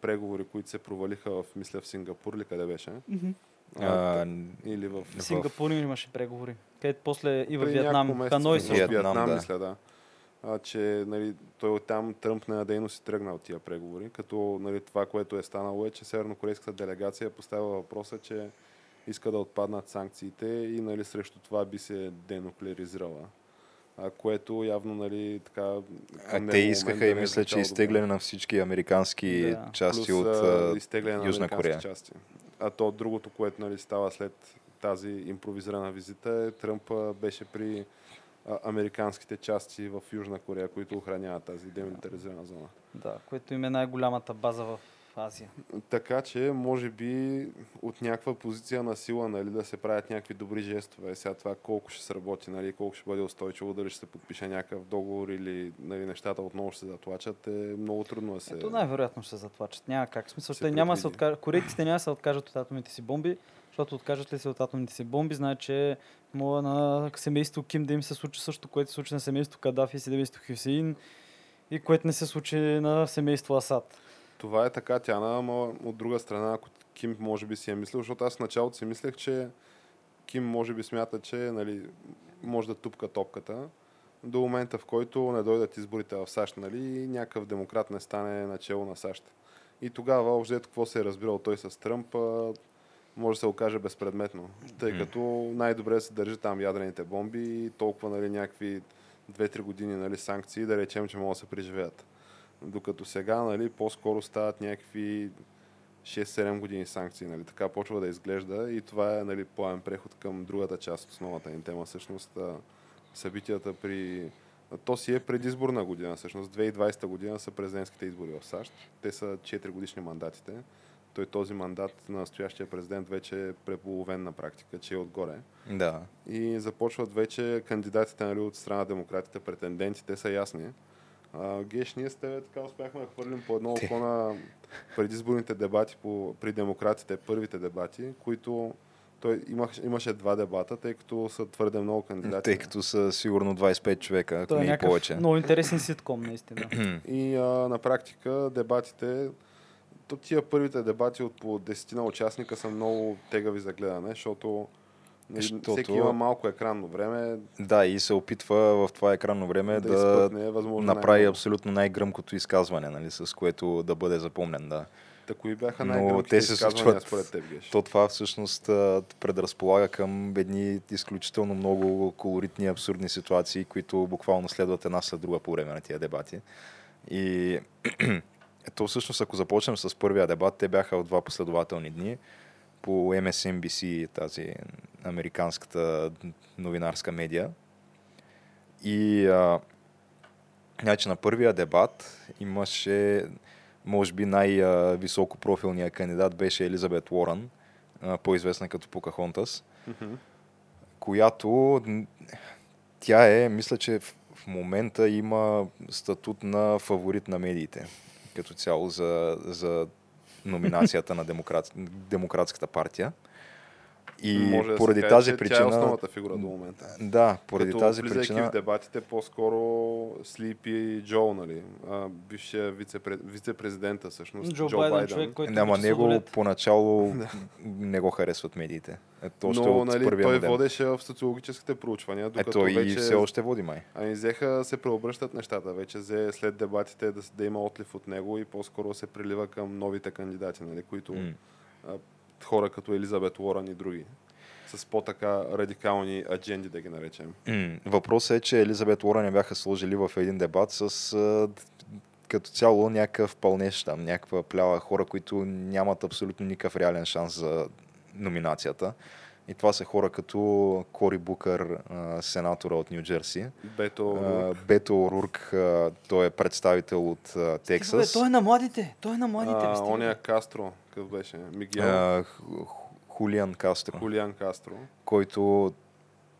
преговори, които се провалиха в, мисля, в Сингапур или къде беше, а, А, или в... В Сингапур имаше преговори. Където после и в Виетнам, Ханой в също. Виетнам, Виетнам, да. мисля, да. А, че нали, той оттам Тръмп ненадейно си тръгна от тия преговори, като нали, това, което е станало е, че севернокорейската делегация поставила въпроса, че иска да отпаднат санкциите и нали, срещу това би се денуклеаризирала. А, което явно нали, така... А те искаха и е мисля, че изтегляне на всички американски Да. части Плюс, от а, изтегляне на Южна Корея. части. А то другото, което нали, става след тази импровизирана визита е Тръмп беше при а, американските части в Южна Корея, които охраняват тази демилитаризирана зона. Да, което им е най-голямата база в Азия. Така че, може би, от някаква позиция на сила, нали, да се правят някакви добри жестове. Сега това колко ще сработи, нали, колко ще бъде устойчиво, дали ще се подпише някакъв договор или нали, нещата отново ще се затлачат, е много трудно да се... Ето най-вероятно ще се затлачат. Няма как. В Смисъл, те няма се откажат. Корейците няма се откажат от атомните си бомби, защото откажат ли се от атомните си бомби, значи, че мога на семейство Ким да им се случи също, което се случи на семейство Кадафи и семейство Хюсеин и което не се случи на семейство Асад. Това е така, Тяна, ама от друга страна, ако Ким може би си е мислил, защото аз в началото си мислех, че Ким може би смята, че нали, може да тупка топката до момента, в който не дойдат изборите в САЩ, нали, и някакъв демократ не стане начало на САЩ. И тогава, общо взето, какво се е разбирал той с Тръмп, може да се окаже безпредметно. Тъй като най-добре се държи там ядрените бомби и толкова нали, някакви 2-3 години нали, санкции, да речем, че могат да се преживеят. Докато сега нали, по-скоро стават някакви 6-7 години санкции. Нали. Така почва да изглежда и това е нали, плавен преход към другата част от основната ни тема. Всъщност събитията при... То си е предизборна година. Всъщност 2020 година са президентските избори в САЩ. Те са 4 годишни мандатите. Той този мандат на настоящия президент вече е преполовен на практика, че е отгоре. Да. И започват вече кандидатите нали, от страна на демократите, претендентите са ясни. А, Геш, ние с тебе така успяхме да хвърлим по едно око на предизборните дебати по, при демократите, първите дебати, които той имаш, имаше два дебата, тъй като са твърде много кандидати. Тъй като са сигурно 25 човека, ако Той е не и някакъв повече. много интересен ситком, наистина. И а, на практика дебатите, то тия първите дебати от по 10 на участника са много тегави за гледане, защото, Защото- всеки има малко екранно време, Да, и се опитва в това екранно време да, да, изпътне направи най-много. абсолютно най-гръмкото изказване, нали, с което да бъде запомнен. Да. Та кои бяха най-гръмките те се случват- според теб, Геш? То това всъщност предразполага към едни изключително много колоритни, абсурдни ситуации, които буквално следват една след друга по време на тия дебати. И то всъщност, ако започнем с първия дебат, те бяха в два последователни дни по MSNBC, тази американската новинарска медия. И а, значи на първия дебат имаше, може би най-високо профилният кандидат беше Елизабет Уорън, по-известна като Покахонтас, Мгм. която тя е, мисля, че в, в момента има статут на фаворит на медиите като цяло за, за номинацията на демократ, Демократската партия. И Може да се поради каже, тази че причина... Тя е основната фигура до момента. Да, поради Като тази причина... в дебатите, по-скоро Слипи Джо, нали? А, бившия вице-пре- вице-президента, всъщност. Джо, Байден, човек, който Няма него сладолет. поначало не го харесват медиите. Ето, още Но от нали, първия той ден. водеше в социологическите проучвания, докато Ето и вече... все още води май. Ами взеха се преобръщат нещата. Вече взе след дебатите да, да има отлив от него и по-скоро се прилива към новите кандидати, нали, които М. хора като Елизабет Уорън и други. С по-така радикални адженди, да ги наречем. М, Въпросът е, че Елизабет Уорън я бяха сложили в един дебат с а, като цяло някакъв пълнеж там, някаква плява хора, които нямат абсолютно никакъв реален шанс за номинацията. И това са хора като Кори Букър, сенатора от Нью Джерси. Бето, А, Бето Орурк, той е представител от а, Бе, Тексас. той е на младите. Той е на младите. а, бе. Кастро, какъв беше? Мигел, А, Хулиан Кастро, Хулиан Кастро. който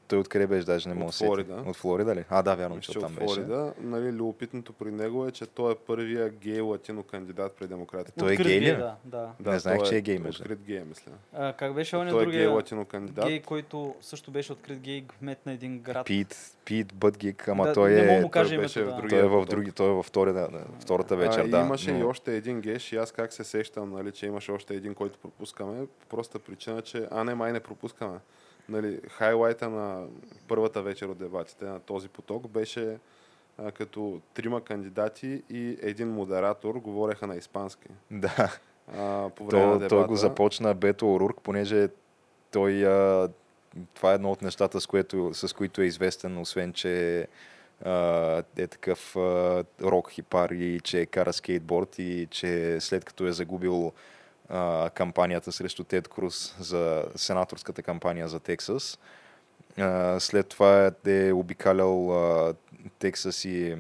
той откъде беше, даже не мога да се. Флорида. От Флорида ли? А, да, вярно, че там от беше. Флорида. Нали, любопитното при него е, че той е първия гей латино кандидат при демократите. Той е гей ли? Да, да. Не знаех, че е гей, между Открит гей, мисля. А, как беше оня Той е гей латино кандидат. гей, който също беше открит гей кмет на един град? Пит, Пит Бътгик, ама Да, той не мога е... му кажа той беше името, в да. другия Той е в други, той е във втората, втората вечер, а, да. имаше но- и още един геш и аз как се сещам, нали, че имаше още един, който пропускаме. Проста причина, че а не май не пропускаме. Нали, хайлайта на първата вечер от дебатите на този поток беше а, като трима кандидати и един модератор говореха на испански. Да, А, по време на то, дебата. той го започна Бето Орурк, понеже той... А, това е едно от нещата, с, което, с които е известен, освен, че а, е такъв а, рок хипар и че кара скейтборд и че след като е загубил а, кампанията срещу Тед Круз за сенаторската кампания за Тексас, а, след това е обикалял а, Тексас и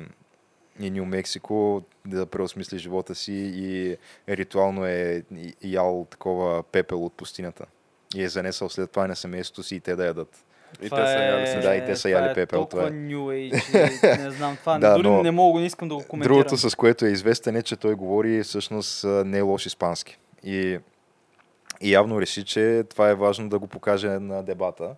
и Нью Мексико да преосмисли живота си и ритуално е и- ял такова пепел от пустинята. И е занесъл след това на семейството си и те да ядат. И Това те са яли е-. Да, и те са това яли е пепел, това е. New Age, не знам, това Да, дори но не мога, не искам да го коментирам. Другото, с което е известен е, че той говори всъщност не е лош испански. И, и явно реши, че това е важно да го покаже на дебата.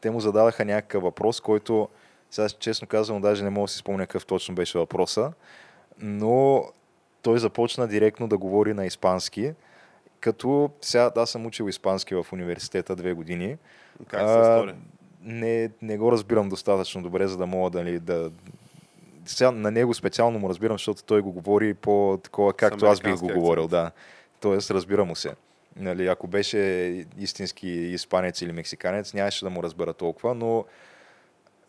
Те му зададаха някакъв въпрос, който сега честно казвам, даже не мога да си спомня какъв точно беше въпроса, но той започна директно да говори на испански, като сега аз съм учил испански в университета две години. Как се стори? Не, не го разбирам достатъчно добре, за да мога да, да... Сега на него специално му разбирам, защото той го говори по такова, както аз бих го говорил, да. Тоест, разбира му се. Нали, ако беше истински испанец или мексиканец, нямаше да му разбера толкова, но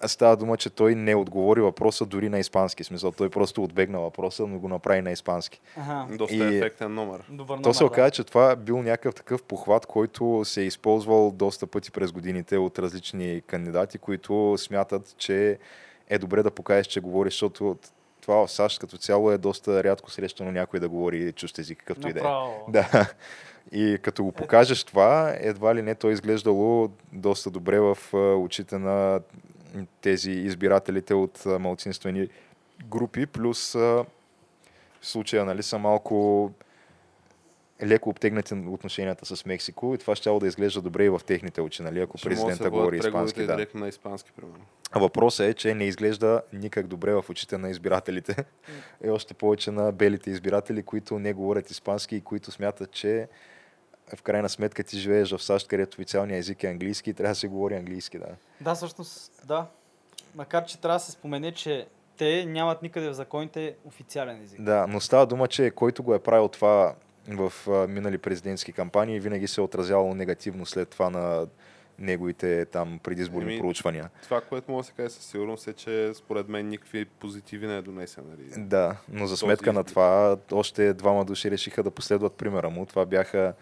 става дума, че той не отговори въпроса дори на испански. Смисъл, той просто отбегна въпроса, но го направи на испански. Ага. Доста и- ефектен номер. Добър То номер, се да. оказа, че това бил някакъв такъв похват, който се е използвал доста пъти през годините от различни кандидати, които смятат, че е добре да покажеш, че говориш, защото това в САЩ като цяло е доста рядко срещано някой да говори чужд език, какъвто и да е. Да. И като го покажеш това, едва ли не то е изглеждало доста добре в очите на тези избирателите от малцинствени групи, плюс в случая нали, са малко леко обтегнати отношенията с Мексико и това ще да изглежда добре и в техните очи, нали, ако Ще президента се говори испански. Да. директно на испански, примерно. А Въпросът е, че не изглежда никак добре в очите на избирателите. И още повече на белите избиратели, които не говорят испански и които смятат, че в крайна сметка ти живееш в САЩ, където официалният език е английски и трябва да се говори английски. Да. Да, всъщност, да. Макар, че трябва да се спомене, че те нямат никъде в законите официален език. да, но става дума, че който го е правил това в а, минали президентски кампании, винаги се е отразявало негативно след това на неговите там предизборни Еми, проучвания. Това, което мога да се каже със сигурност е, че според мен никакви позитиви не е донесен. Нали? Да, но за Този сметка на избор. това още двама души решиха да последват примера му. Това бяха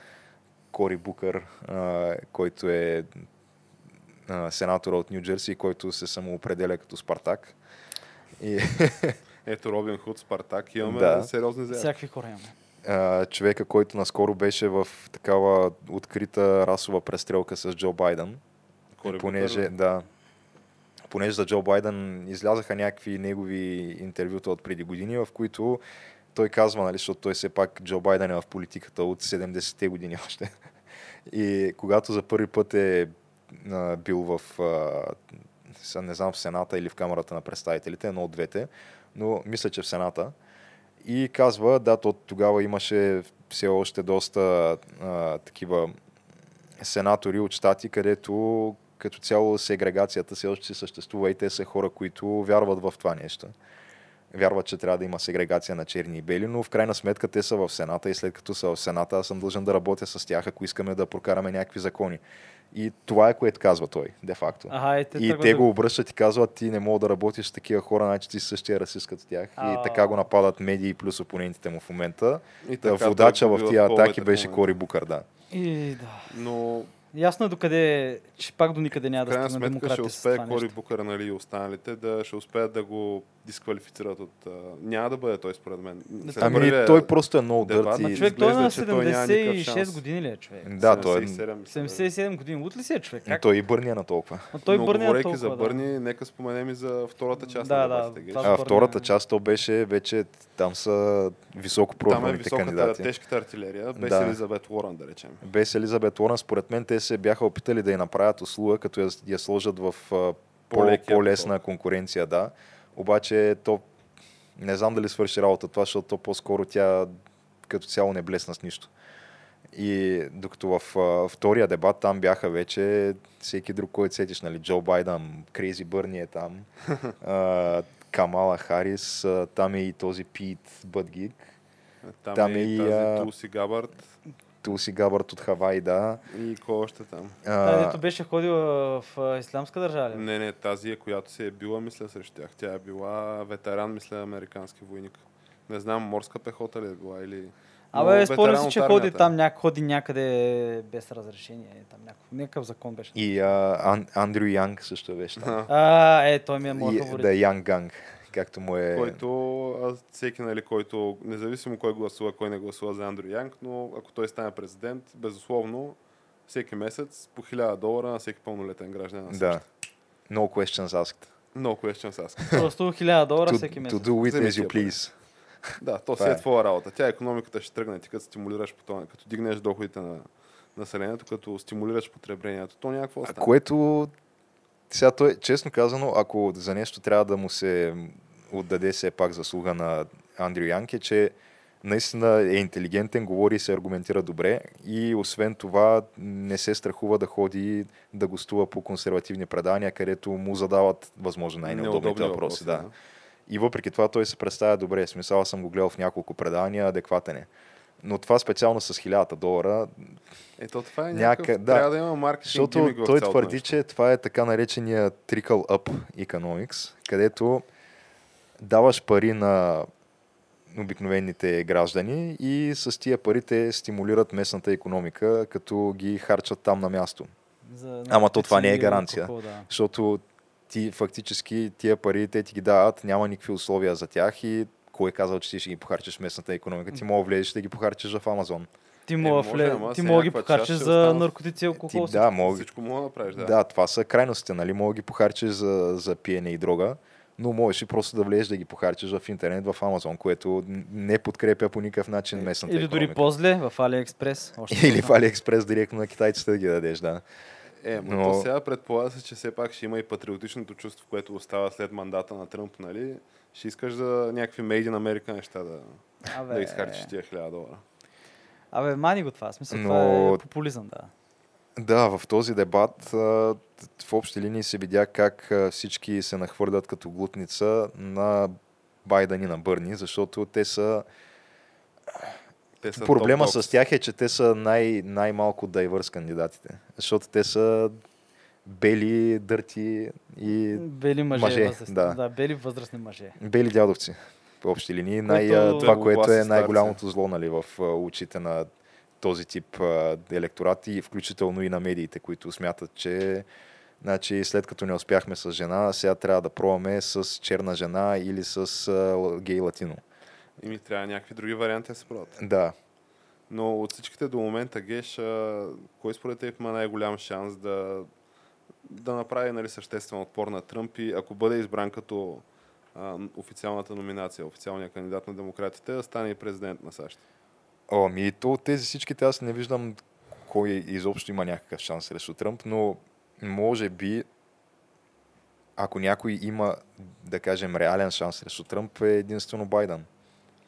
Кори Букър, а, който е а, сенатора от Нью Джерси, който се самоопределя като Спартак. И Ето Робин Худ, Спартак, имаме Да. сериозни заявки. Всякакви хора имаме. А, човека, който наскоро беше в такава открита расова престрелка с Джо Байден. Кори понеже, да, понеже за Джо Байден излязаха някакви негови интервюта от преди години, в които той казва, нали, защото той все пак Джо Байден е в политиката от 70-те години още. И когато за първи път е а, бил в, а, не знам, в Сената или в Камерата на представителите, едно от двете, но мисля, че в Сената. И казва, да, то тогава имаше все още доста а, такива сенатори от щати, където като цяло сегрегацията все още си съществува и те са хора, които вярват в това нещо. Вярват, че трябва да има сегрегация на черни и бели, но в крайна сметка те са в Сената и след като са в Сената, аз съм дължен да работя с тях, ако искаме да прокараме някакви закони. И това е което казва той, де-факто. Ага, и те, И те го обръщат и казват, ти не мога да работиш с такива хора, значи ти същия расист като тях. И А. така го нападат медии плюс опонентите му в момента. И Та, така водача в тия атаки беше. Кори Букър, да. И да. Но Ясно е докъде, че пак до никъде няма да крайна стигне сметка ще успее Кори. Букър нали, и останалите да ще успеят да го дисквалифицират от... А, няма да бъде той според мен. След Ами първия той просто е много дърти. Ма и човек, той е на изглежда, че той няма никакъв 76 шанс. години ли е човек? Да, той е... 77, мисля. 77 години. Лут ли си е човек? Но Как? той и Бърни е на толкова. Но той Но бърни е говорейки толкова, за да. Бърни, нека споменем и за втората част Да, на да, дебатите. Това А втората е- част то беше вече, там са високо Там е профилните високата, кандидати. тежката артилерия, без Да. Елизабет Уорън, да речем. Без Елизабет Уорън, според мен, те се бяха опитали да я направят услуга, като я, я сложат в по, по-лесна конкуренция, да. Обаче то не знам дали свърши работа това, защото то по-скоро тя като цяло не блесна с нищо. И докато в а, втория дебат там бяха вече всеки друг, който сетиш, нали, Джо Байден, Крейзи Бърни е там, а, Камала Харис, а, там е и този Пит Бъдгик, Там, Там е е и, и тази а, Тулси Габард Тулси Габърт от Хавай, да. и кой още там. Та, А, дето беше ходила в исламска държава. ли? Не, не, тази е, която се е била, мисля, срещу тях. Тя е била ветеран, мисля, американски войник. Не знам, морска пехота ли е била или... Абе, но спомням си, че ходи там, няк, ходи някъде без разрешение. Там някакъв, някакъв закон беше. И а, Ан, Андрю Янг също беше там. А, е, той ми е моят фаворит. да, Янг Ганг. Както му е... който всеки, нали, който, независимо кой гласува, кой не гласува за Андрю Янг, но ако той стане президент, безусловно, всеки месец по 1000 долара на всеки пълнолетен граждан на Да. No questions asked. No questions asked. Просто 1000 долара To, всеки to месец. do with as you please. Да, то Това си е е. твоя работа. Тя економиката ще тръгне, ти като стимулираш по това, като дигнеш доходите на населението, като стимулираш потреблението. То няма какво да А стане. което, сега той, честно казано, ако за нещо трябва да му се отдаде все пак заслуга на Андрю Янг е, че наистина е интелигентен, говори и се аргументира добре и освен това не се страхува да ходи да гостува по консервативни предания, където му задават възможно най-неудобните Неудобни въпроси. Да. И въпреки това той се представя добре. Смисъл, съм го гледал в няколко предания, адекватен е. Но това специално с 1000 долара, Ето това е Няка- някакъв, да. трябва да има маркетинг защото той твърди, нещо. че това е така наречения trickle up economics, където даваш пари на обикновените граждани и с тия пари те стимулират местната економика, като ги харчат там на място. За Ама то това не е гаранция. алкохол, да. Защото ти фактически тия пари те ти ги дават, няма никакви условия за тях и кой е казал, че ти ще ги похарчиш в местната економика? Ти мога да влезеш да ги похарчиш в Амазон. Ти Е, мога, може, вле... ти с мога ги ще за останат- наркотици и Ти, алкохол. да, мога, Всичко мога да направиш, да. Да. това са крайностите, нали? Мога да ги похарчиш за, за пиене и дрога, но можеш и просто да влезеш да ги похарчиш в интернет, в Амазон, което не подкрепя по никакъв начин местната Или дори економика. по-зле в Алиекспрес. Още Или в. Алиекспрес директно на китайците да ги дадеш, да. Е, но, Но- сега предполага се, че все пак ще има и патриотичното чувство, което остава след мандата на Тръмп, нали? Ще искаш за някакви Made in America неща да, Абе, да изхарчиш тия 1000 долара. Абе, мани го това. Смисъл, Но- това е популизъм, да. Да, в този дебат в общи линии се видя как всички се нахвърлят като глутница на Байден и на Бърни, защото те са Те са Проблема с тях е, че те са най- най-малко дайвърс кандидатите. Защото те са бели, дърти и Бели мъже, Мъже, възрастни. да. да. бели възрастни мъже. бели дядовци. По общи линии. Най- Което- това, което е най-голямото зло нали, в очите на този тип електорат и включително и на медиите, които смятат, че значи, след като не успяхме с жена, сега трябва да пробваме с черна жена или с гей латино. И ми трябва някакви други варианти да се пробват. Да. Но от всичките до момента, Геш, кой според теб има най-голям шанс да, да направи нали, съществен отпор на Тръмп и ако бъде избран като а, официалната номинация, официалния кандидат на демократите, да стане и президент на САЩ? О, ми то от тези всичките аз не виждам кой изобщо има някакъв шанс срещу Тръмп, но може би ако някой има, да кажем, реален шанс срещу Тръмп е единствено Байден.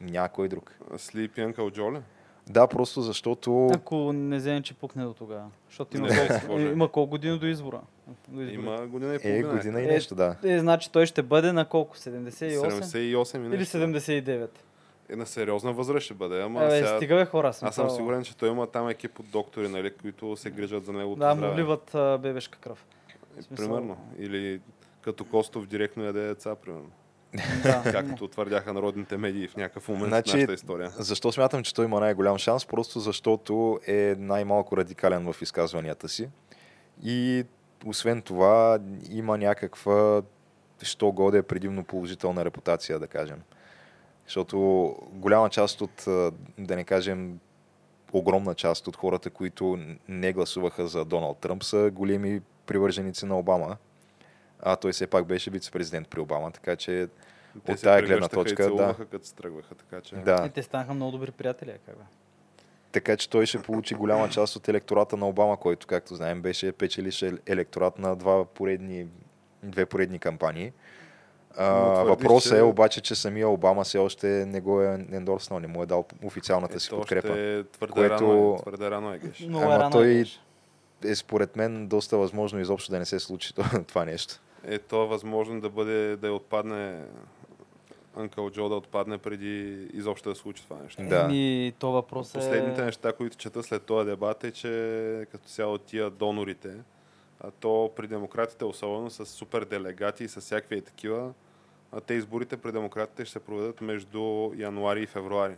Някой друг. Слип Янкъл Джоли? Да, просто защото Ако не вземе, че пукне до тогава. Защото има, колко, има колко години до избора. Има година и е половина. година и Е, нещо, да. Е, значи той ще бъде на колко? 78? 78 и Или нещо. 79? Е, на сериозна възраст ще бъде, ама Абе, сега... стига бе хора. Аз съм смисъл. сигурен, че той има там екип от доктори, нали, които се грижат за неговото Да, му вливат а, бебешка кръв. Е, смисъл- Примерно. Или като Костов директно яде деца, примерно. да. Както твърдяха народните медии в някакъв момент Значи, в нашата история. Защо смятам, че той има най-голям шанс? Просто защото е най-малко радикален в изказванията си. И освен това има някаква, що годе, предимно положителна репутация, да кажем. Защото голяма част от, да не кажем, огромна част от хората, които не гласуваха за Доналд Тръмп, са големи привърженици на Обама. А той все пак беше вице-президент при Обама, така че Те от се тая гледна точка, и да. целуваха, като се тръгваха, така че... да. И те станаха много добри приятели, как бе? Така че той ще получи голяма част от електората на Обама, който, както знаем, беше печелиш ел- електорат на два поредни, две поредни кампании. А, Но въпросът че- е обаче, че самия Обама все още не го е ендорснал, не му е дал официалната си подкрепа. е твърде което- рано, е, твърде рано е, Геш. Много Ама е рано. той-. Е според мен доста възможно изобщо да не се случи това нещо. Е, то е възможно да бъде, да отпадне Анкъл Джо да отпадне преди изобщо да случи това нещо. Да. Еми, то въпрос е... Последните неща, които чета след този дебат е, че като цяло тия донорите, а то при демократите особено с супер делегати и с всякакви и такива, а те изборите при демократите ще се проведат между януари и февруари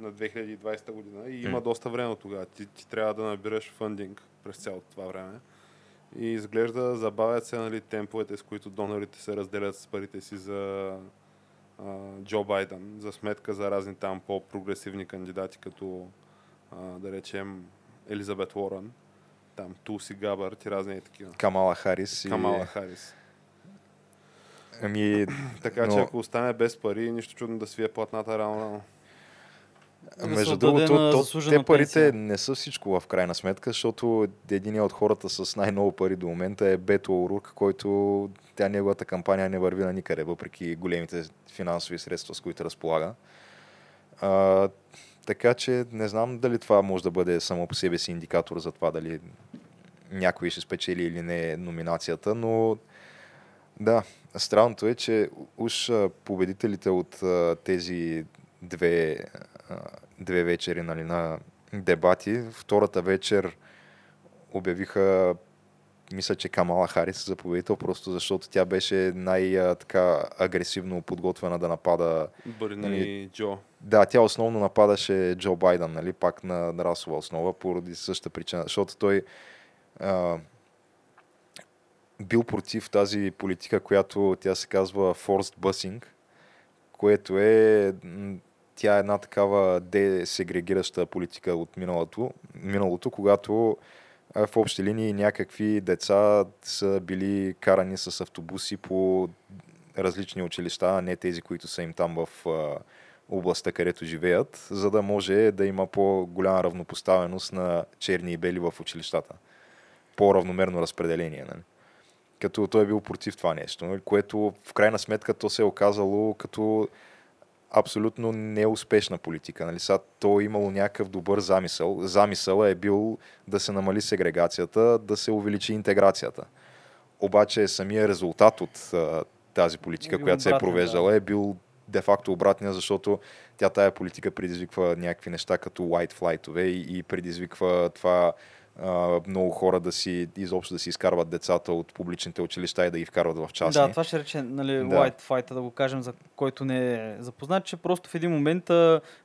на 2020 година и има М. доста време от тогава. Ти, ти трябва да набираш фандинг през цялото това време. И изглежда забавят се нали, темповете, с които донорите се разделят с парите си за Джо Байден за сметка за разни там по-прогресивни кандидати, като а, да речем Елизабет Уорън, там Туси Габърт и разни такива. Камала Харис. Камала И... Харис. Ами, Така но- че ако остане без пари, нищо чудно да свие платната рано-рано. Да Между другото, то, те парите пенсия. не са всичко в крайна сметка, защото един от хората с най-много пари до момента е Бето Орук, който тя неговата кампания не върви на никъде, въпреки големите финансови средства, с които разполага. А, така че не знам дали това може да бъде само по себе си индикатор за това дали някой ще спечели или не номинацията, но да, странното е, че уж победителите от тези две, две вечери нали, на дебати, втората вечер обявиха мисля, че Камала Харис за победител, просто защото тя беше най-така агресивно подготвена да напада. Бърни Нали, Джо. Да, тя основно нападаше Джо Байден, нали, пак на, на расова основа, поради същата причина, защото той а, бил против тази политика, която тя се казва forced busing, което е тя е една такава десегрегираща политика от миналото, миналото когато в общи линии някакви деца са били карани с автобуси по различни училища, а не тези, които са им там в областта, където живеят, за да може да има по-голяма равнопоставеност на черни и бели в училищата. По-равномерно разпределение. Нали? Като той е бил против това нещо, което в крайна сметка то се е оказало като абсолютно неуспешна политика. Нали? Сега то е имало някакъв добър замисъл. Замисъл е бил да се намали сегрегацията, да се увеличи интеграцията. Обаче самия резултат от а, тази политика, Е която се е провеждала, е бил де-факто обратния, защото тя тая политика предизвиква някакви неща като white flight и, и предизвиква това много хора да си изобщо да си изкарват децата от публичните училища и да ги вкарват в частни. Да, това ще рече нали, Да. white fight, да го кажем, за който не е запознат, че просто в един момент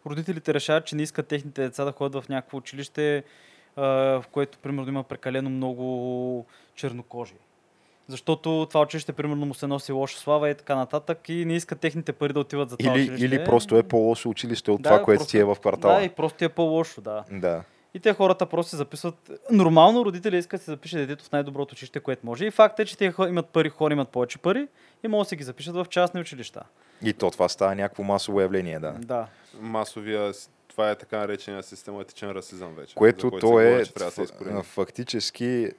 родителите решават, че не искат техните деца да ходят в някакво училище, в което примерно има прекалено много чернокожи. Защото това училище примерно му се носи лоша слава и така нататък и не искат техните пари да отиват за това или, училище. или просто е по-лошо училище от Да, това, което просто- ти е в квартала. Да, и просто е по-лошо, да. да. И те хората просто се записват. Нормално родители искат да се запише детето в най-доброто училище, което може. И факт е, че те имат пари, хора имат повече пари и могат да се ги запишат в частни училища. И то това става някакво масово явление, да. Да. Масовия, това е така наречения систематичен расизъм вече. Което то е говори, че трябва да фактически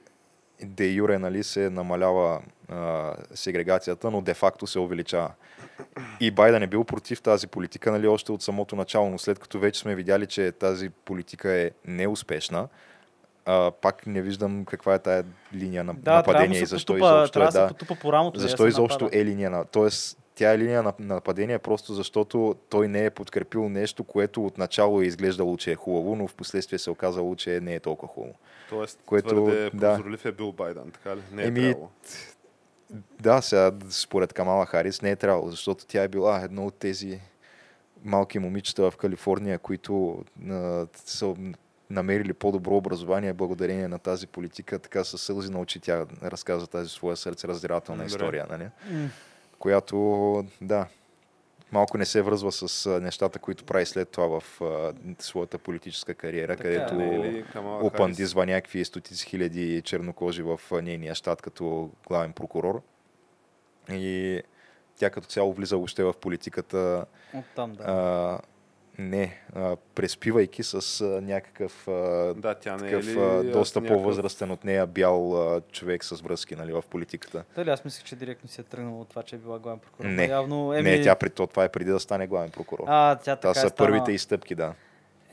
де юре нали, се намалява а, сегрегацията, но де-факто се увеличава. И Байден е бил против тази политика нали, още от самото начало, но след като вече сме видяли, че тази политика е неуспешна, а, пак не виждам каква е тая линия на Да, нападение и защо потупа, изобщо е. да потупа по рамото. защо изобщо напада. е линия на... Тоест, тя е линия на, на нападение просто защото той не е подкрепил нещо, което отначало е изглеждало, че е хубаво, но в последствие се оказало, че не е толкова хубаво. Тоест, което- твърде да. прозорлив е бил Байден, така ли? Не е Еми, трябвало. Да, сега според Камала Харис не е трябвало, защото тя е била едно от тези малки момичета в Калифорния, които а, са намерили по-добро образование благодарение на тази политика. Така със сълзи на очи тя разказа тази своя сърцераздирателна Добре. история, нали? Която, да, малко не се връзва с нещата, които прави след това в а, своята политическа кариера, Така където Не ли Камала Харис? опандизва някакви стотици хиляди чернокожи в нейния щат като главен прокурор. И тя като цяло влиза въобще в политиката Оттам, да. а, не, а, преспивайки с а, някакъв а, Да, тя не е такъв ли а, доста някакъв- по-възрастен от нея бял а, човек с връзки нали, в политиката. Дали аз мислех, че директно си е тръгнала от това, че е била главен прокурор. Не. Явно, еми... Не, тя при то, това е преди да стане главен прокурор. А, тя така Това е са станала. първите изстъпки, да.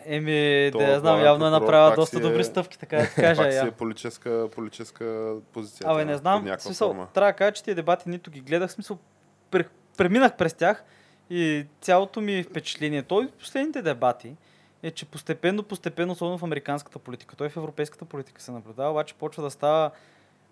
Еми, То да я знам, явно е направила доста е- добри стъпки, така да кажа. Пак си е политическа, политическа позиция. Абе, не знам. смисъл, трябва да кажа, че тия дебати нито ги гледах. Смисъл, пре- преминах през тях и цялото ми впечатление, той от последните дебати, е, че постепенно, постепенно, особено в американската политика, той в европейската политика се наблюдава, обаче почва да става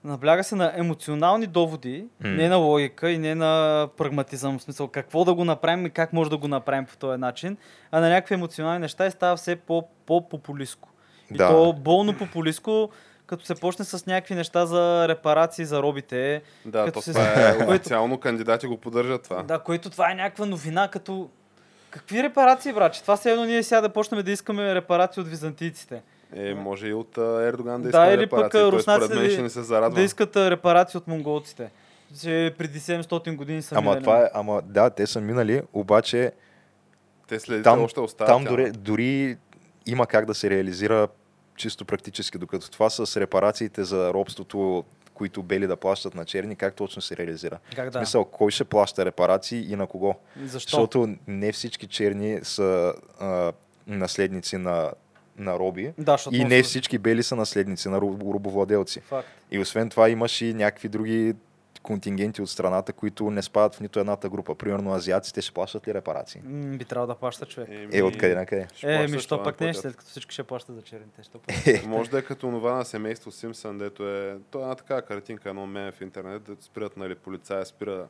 Набляга се на емоционални доводи, М. не на логика и не на прагматизъм, в смисъл какво да го направим и как може да го направим по този начин, а на някакви емоционални неща и става все по- по-популистко. И Да. то болно популистко, като се почне с някакви неща за репарации за робите. Да, Като то се- това е официално кандидати го поддържат това. Да, което това е някаква новина, като... Какви репарации, брат? Това все едно ние сега да почнем да искаме репарации от византийците. Е, може и от Ердоган да Да, иска или пък, репарации. Той руснаците според мен да- се. Да искат репарации от монголците. Че преди 700 години са Ама минали. това е, ама да, те са минали, обаче Те следите там, още оставят. там дори, дори има как да се реализира чисто практически, докато това с репарациите за робството, които бели да плащат на черни, как точно се реализира? Как В да? смисъл, кой ще плаща репарации и на кого? Защо? Защото не всички черни са а, наследници на, на роби Да, и не всички бели са наследници на робовладелци. Факт. И освен това имаш и някакви други контингенти от страната, които не спадат в нито едната група. Примерно азиаците ще плащат ли репарации? М, би трябвало да плаща човек. Еми, Е, откъде на къде? Е, ми, що това пък не, след като всички ще плащат за черните. Що пък? Може да е като това на семейство Симпсън, дето е... То е една такава картинка, едно меме в интернет, дето спират, нали, полицая спира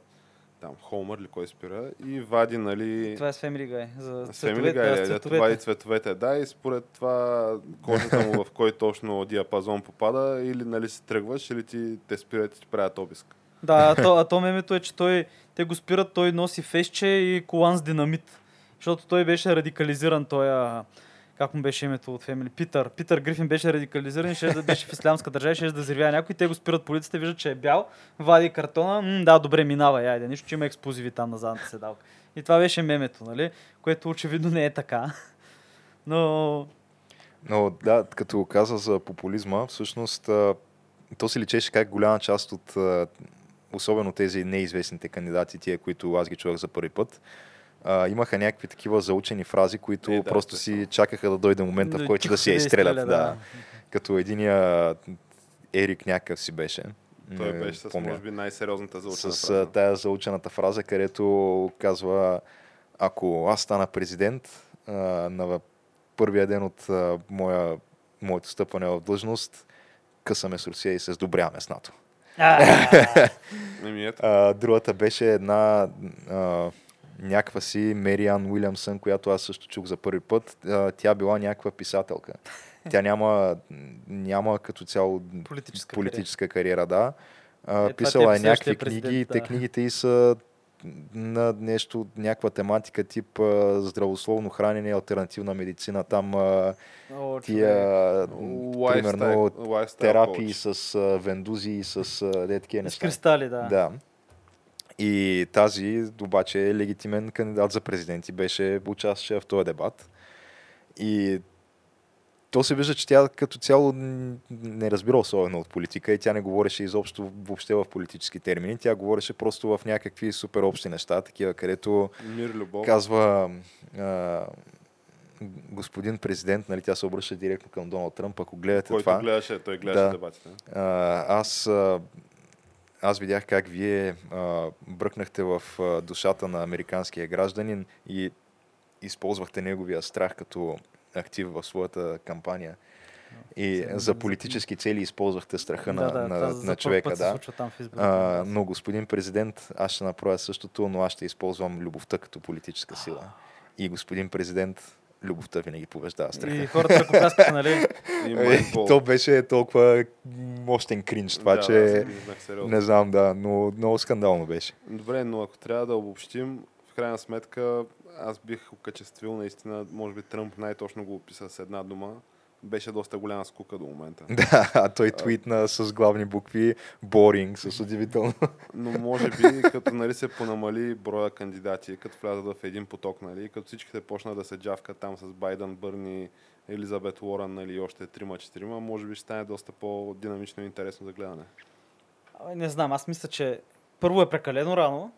там Холмър или кой спира и вади, нали... Това е с Family Guy. За С Family цветовете, да, Guy, с е, цветовете. вади цветовете, да, и според това кожата му в кой точно диапазон попада, или нали си тръгваш, или ти те спират и ти правят обиск. Да, а то, а то мемето е, че той, те го спират, той носи фейсче и колан с динамит. Защото той беше радикализиран, той, как му беше името от Фемили? Питър. Питър Грифин беше радикализиран ще да беше в ислямска държава, ще да взривя някой. Те го спират полицията, виждат, че е бял, вади картона, м, да, добре, минава, айде, нищо, че има експлозиви там на задната седалка. И това беше мемето, нали? Което очевидно не е така. Но Но да, като каза за популизма, всъщност то си личеше как голяма част от особено тези неизвестните кандидати, тия, които аз ги чувах за първи път, а, имаха някакви такива заучени фрази, които Е, да, просто си естествено. чакаха да дойде момента, в който да си я да изстрелят. изстреля, Да. да. Като единия Ерик някакъв си беше. Той беше с, помня. може би, най-сериозната заучена с фраза. а, тая заучената фраза, където казва ако аз стана президент а, на първия ден от а, моя, моето стъпване в длъжност, късаме с Русия и се сдобряваме с НАТО. А, ето. А, другата беше една а, някаква си Мериан Уилямсън, която аз също чух за първи път. А, тя била някаква писателка. Тя няма, няма като цяло Политическа политическа кариера, да. А, Е, това писала е е някакви книги, президент, те да. книгите и са на нещо, някаква тематика тип а, здравословно хранене, альтернативна медицина, там а, О, тия, Lifestyle- примерно, lifestyle терапии coach. с а, вендузи и с а, такива С неща. кристали, да. Да. И тази обаче е легитимен кандидат за президент и беше участваше в този дебат. И то се вижда, че тя като цяло не разбира особено от политика и тя не говореше изобщо въобще в политически термини. Тя говореше просто в някакви супер общи неща, такива, където Мир, любов. казва а, господин президент, нали, тя се обръща директно към Доналд Тръмп, ако гледате който това. гледаше, той гледаше Да. дебатите. А, аз, а, аз видях как вие а, бръкнахте в а, душата на американския гражданин и използвахте неговия страх като актив в своята кампания. И За- за политически цели използвахте страха на, да, да, на, това за на човека. Да. там в изборите. А, но господин президент, аз ще направя същото, но аз ще използвам любовта като политическа сила. И господин президент, любовта винаги побеждава страха. И хората ръкопляскаха, нали? И Е, то беше толкова мощен кринж това, да, че аз не знам, да, но много скандално беше. Добре, но ако трябва да обобщим, крайна сметка аз бих окачествил наистина, може би Тръмп най-точно го описа с една дума. Беше доста голяма скука до момента. Да, а той твитна с главни букви boring, с удивително. Но може би, като нали, се понамали броя кандидати, като влязат в един поток, нали, като всичките почнат да се джавкат там с Байден, Бърни, Елизабет Уорън нали, още трима-четирима, може би ще стане доста по-динамично и интересно за гледане. Не знам, аз мисля, че първо е прекалено рано,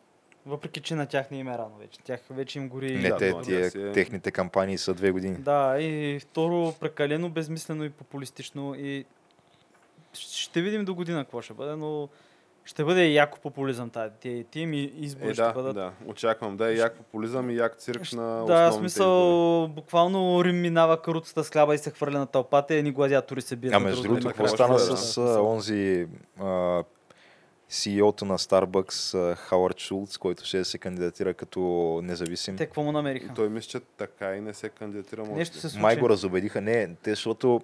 въпреки че на тях не им е рано вече. Тях вече им гори. Не, да, те, тия, си е- техните кампании са две години. Да, и второ, прекалено безмислено и популистично. И ще видим до година какво ще бъде, но ще бъде яко популизъм тази тия тим и избори Е, ще да, бъдат. да, очаквам да е як популизъм и як цирк на Да, основните избори. смисъл, буквално Рим минава каруцата с хляба и се хвърля на тълпата и едни гладиатори се бият. А между друго другото, име. какво стана с онзи а, CEO-то на Starbucks, Хауърд Шулц, който ще се кандидатира като независим? Те какво му намериха? Той мисля, че така и не се кандидатира. може Нещо се случи. Май го разобедиха. Не, те, защото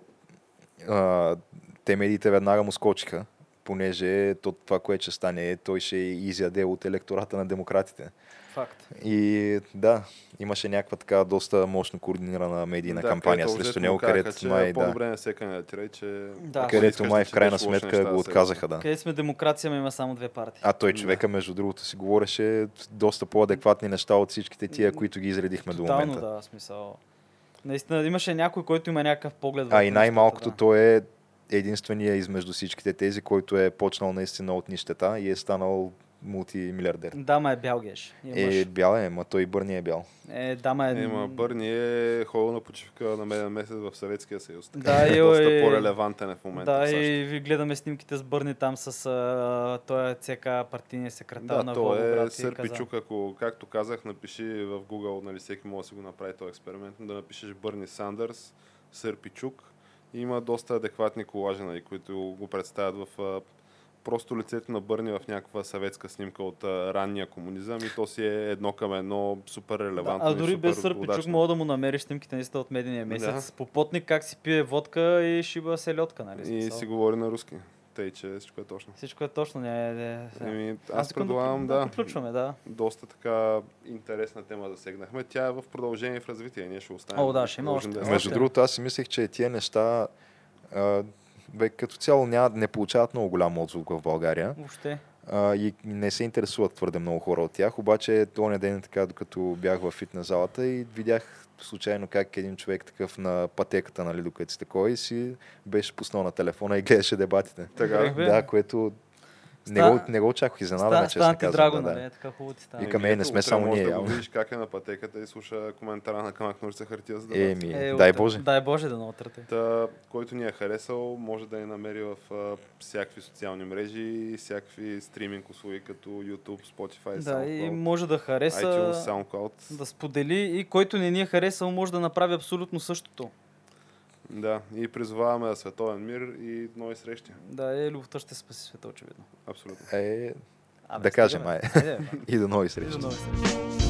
а, те медиите веднага му скочиха, понеже то, това, което ще стане, той ще изяде от електората на демократите. Факт. И да, имаше някаква така доста мощно координирана медийна Да, кампания срещу него, където че май, е да, по-добре не се кандидатира, че... Да. където май да в крайна сметка го да отказаха, да. Къде сме демокрация, ма има само две партии. А той Да. човека, между другото, си говореше доста по-адекватни неща от всичките тия, които ги изредихме до Тотално, момента. да, смисъл. Наистина имаше някой, който има някакъв поглед. А и най-малкото нещата, той е единствения измежду всичките тези, който е почнал наистина от нищета и е станал мултимилиардер. Да. Дама е бял геш. Е, Е, бял е, ма той и Бърни е бял. е, дама е... Ема Бърни е ходил на почивка на меден месец в Съветския съюз. Така, Да, е и- доста по-релевантен е в момента. Да, в САЩ. и ви гледаме снимките с Бърни там с а, той е ЦК партийния секретар Да, на е Волгоград. и Сърпичук, ако, както казах, напиши в Google, нали, всеки може да си го направи този експеримент, да напишеш Бърни Сандърс, Сърпичук. Има доста адекватни колажи, нали, които го представят в просто лицето на Бърни в някаква съветска снимка от а, ранния комунизъм и то си е едно към едно супер Да, релевантно. а и дори супер без Сърпичук мога да му намериш снимките наистина от медения месец. Да. Попотник как си пие водка и шиба селедка, нали? И смисъл? си говори на руски. Тъй, че всичко е точно. Всичко е точно. Не, не, не. Еми, аз искам предлагам, да, да, да приключваме, да. доста така интересна тема засегнахме. Тя е в продължение в развитие. Ние ще оставим. О, да, ще има още. да. Между другото, аз си мислех, че тия неща а, бе, като цяло няма, не получават много голям отзвук в България Въобще. а, и не се интересуват твърде много хора от тях. Обаче този ден, така, докато бях в фитнес залата и видях случайно как един човек такъв на пътеката, нали, докато си такой, си беше пуснал на телефона и гледаше дебатите. Така. Да, което не, го, не го очаквах, изненада стана ти казвам. драго, да, нали? да. Е, Така хубаво ти стана. И към мен не сме само ние, Да видиш как е на пътеката и слуша коментара на камък ножица хартия за да Еми, Е, дай утре. Боже. Дай Боже да наотрате. Та, който ни е харесал, може да ни намери в а, всякакви социални мрежи и всякакви стриминг услуги, като YouTube, Spotify, Да, и SoundCloud, може да хареса, iTunes, SoundCloud. да сподели и който не ни е харесал, може да направи абсолютно същото. Да, и призоваваме за световен мир и нови срещи. Да, е, любовта ще спаси света, очевидно. Абсолютно. Е, Абе, Да кажем, стига, бе. ай. Айде, бе. и до нови И срещи. до нови срещи.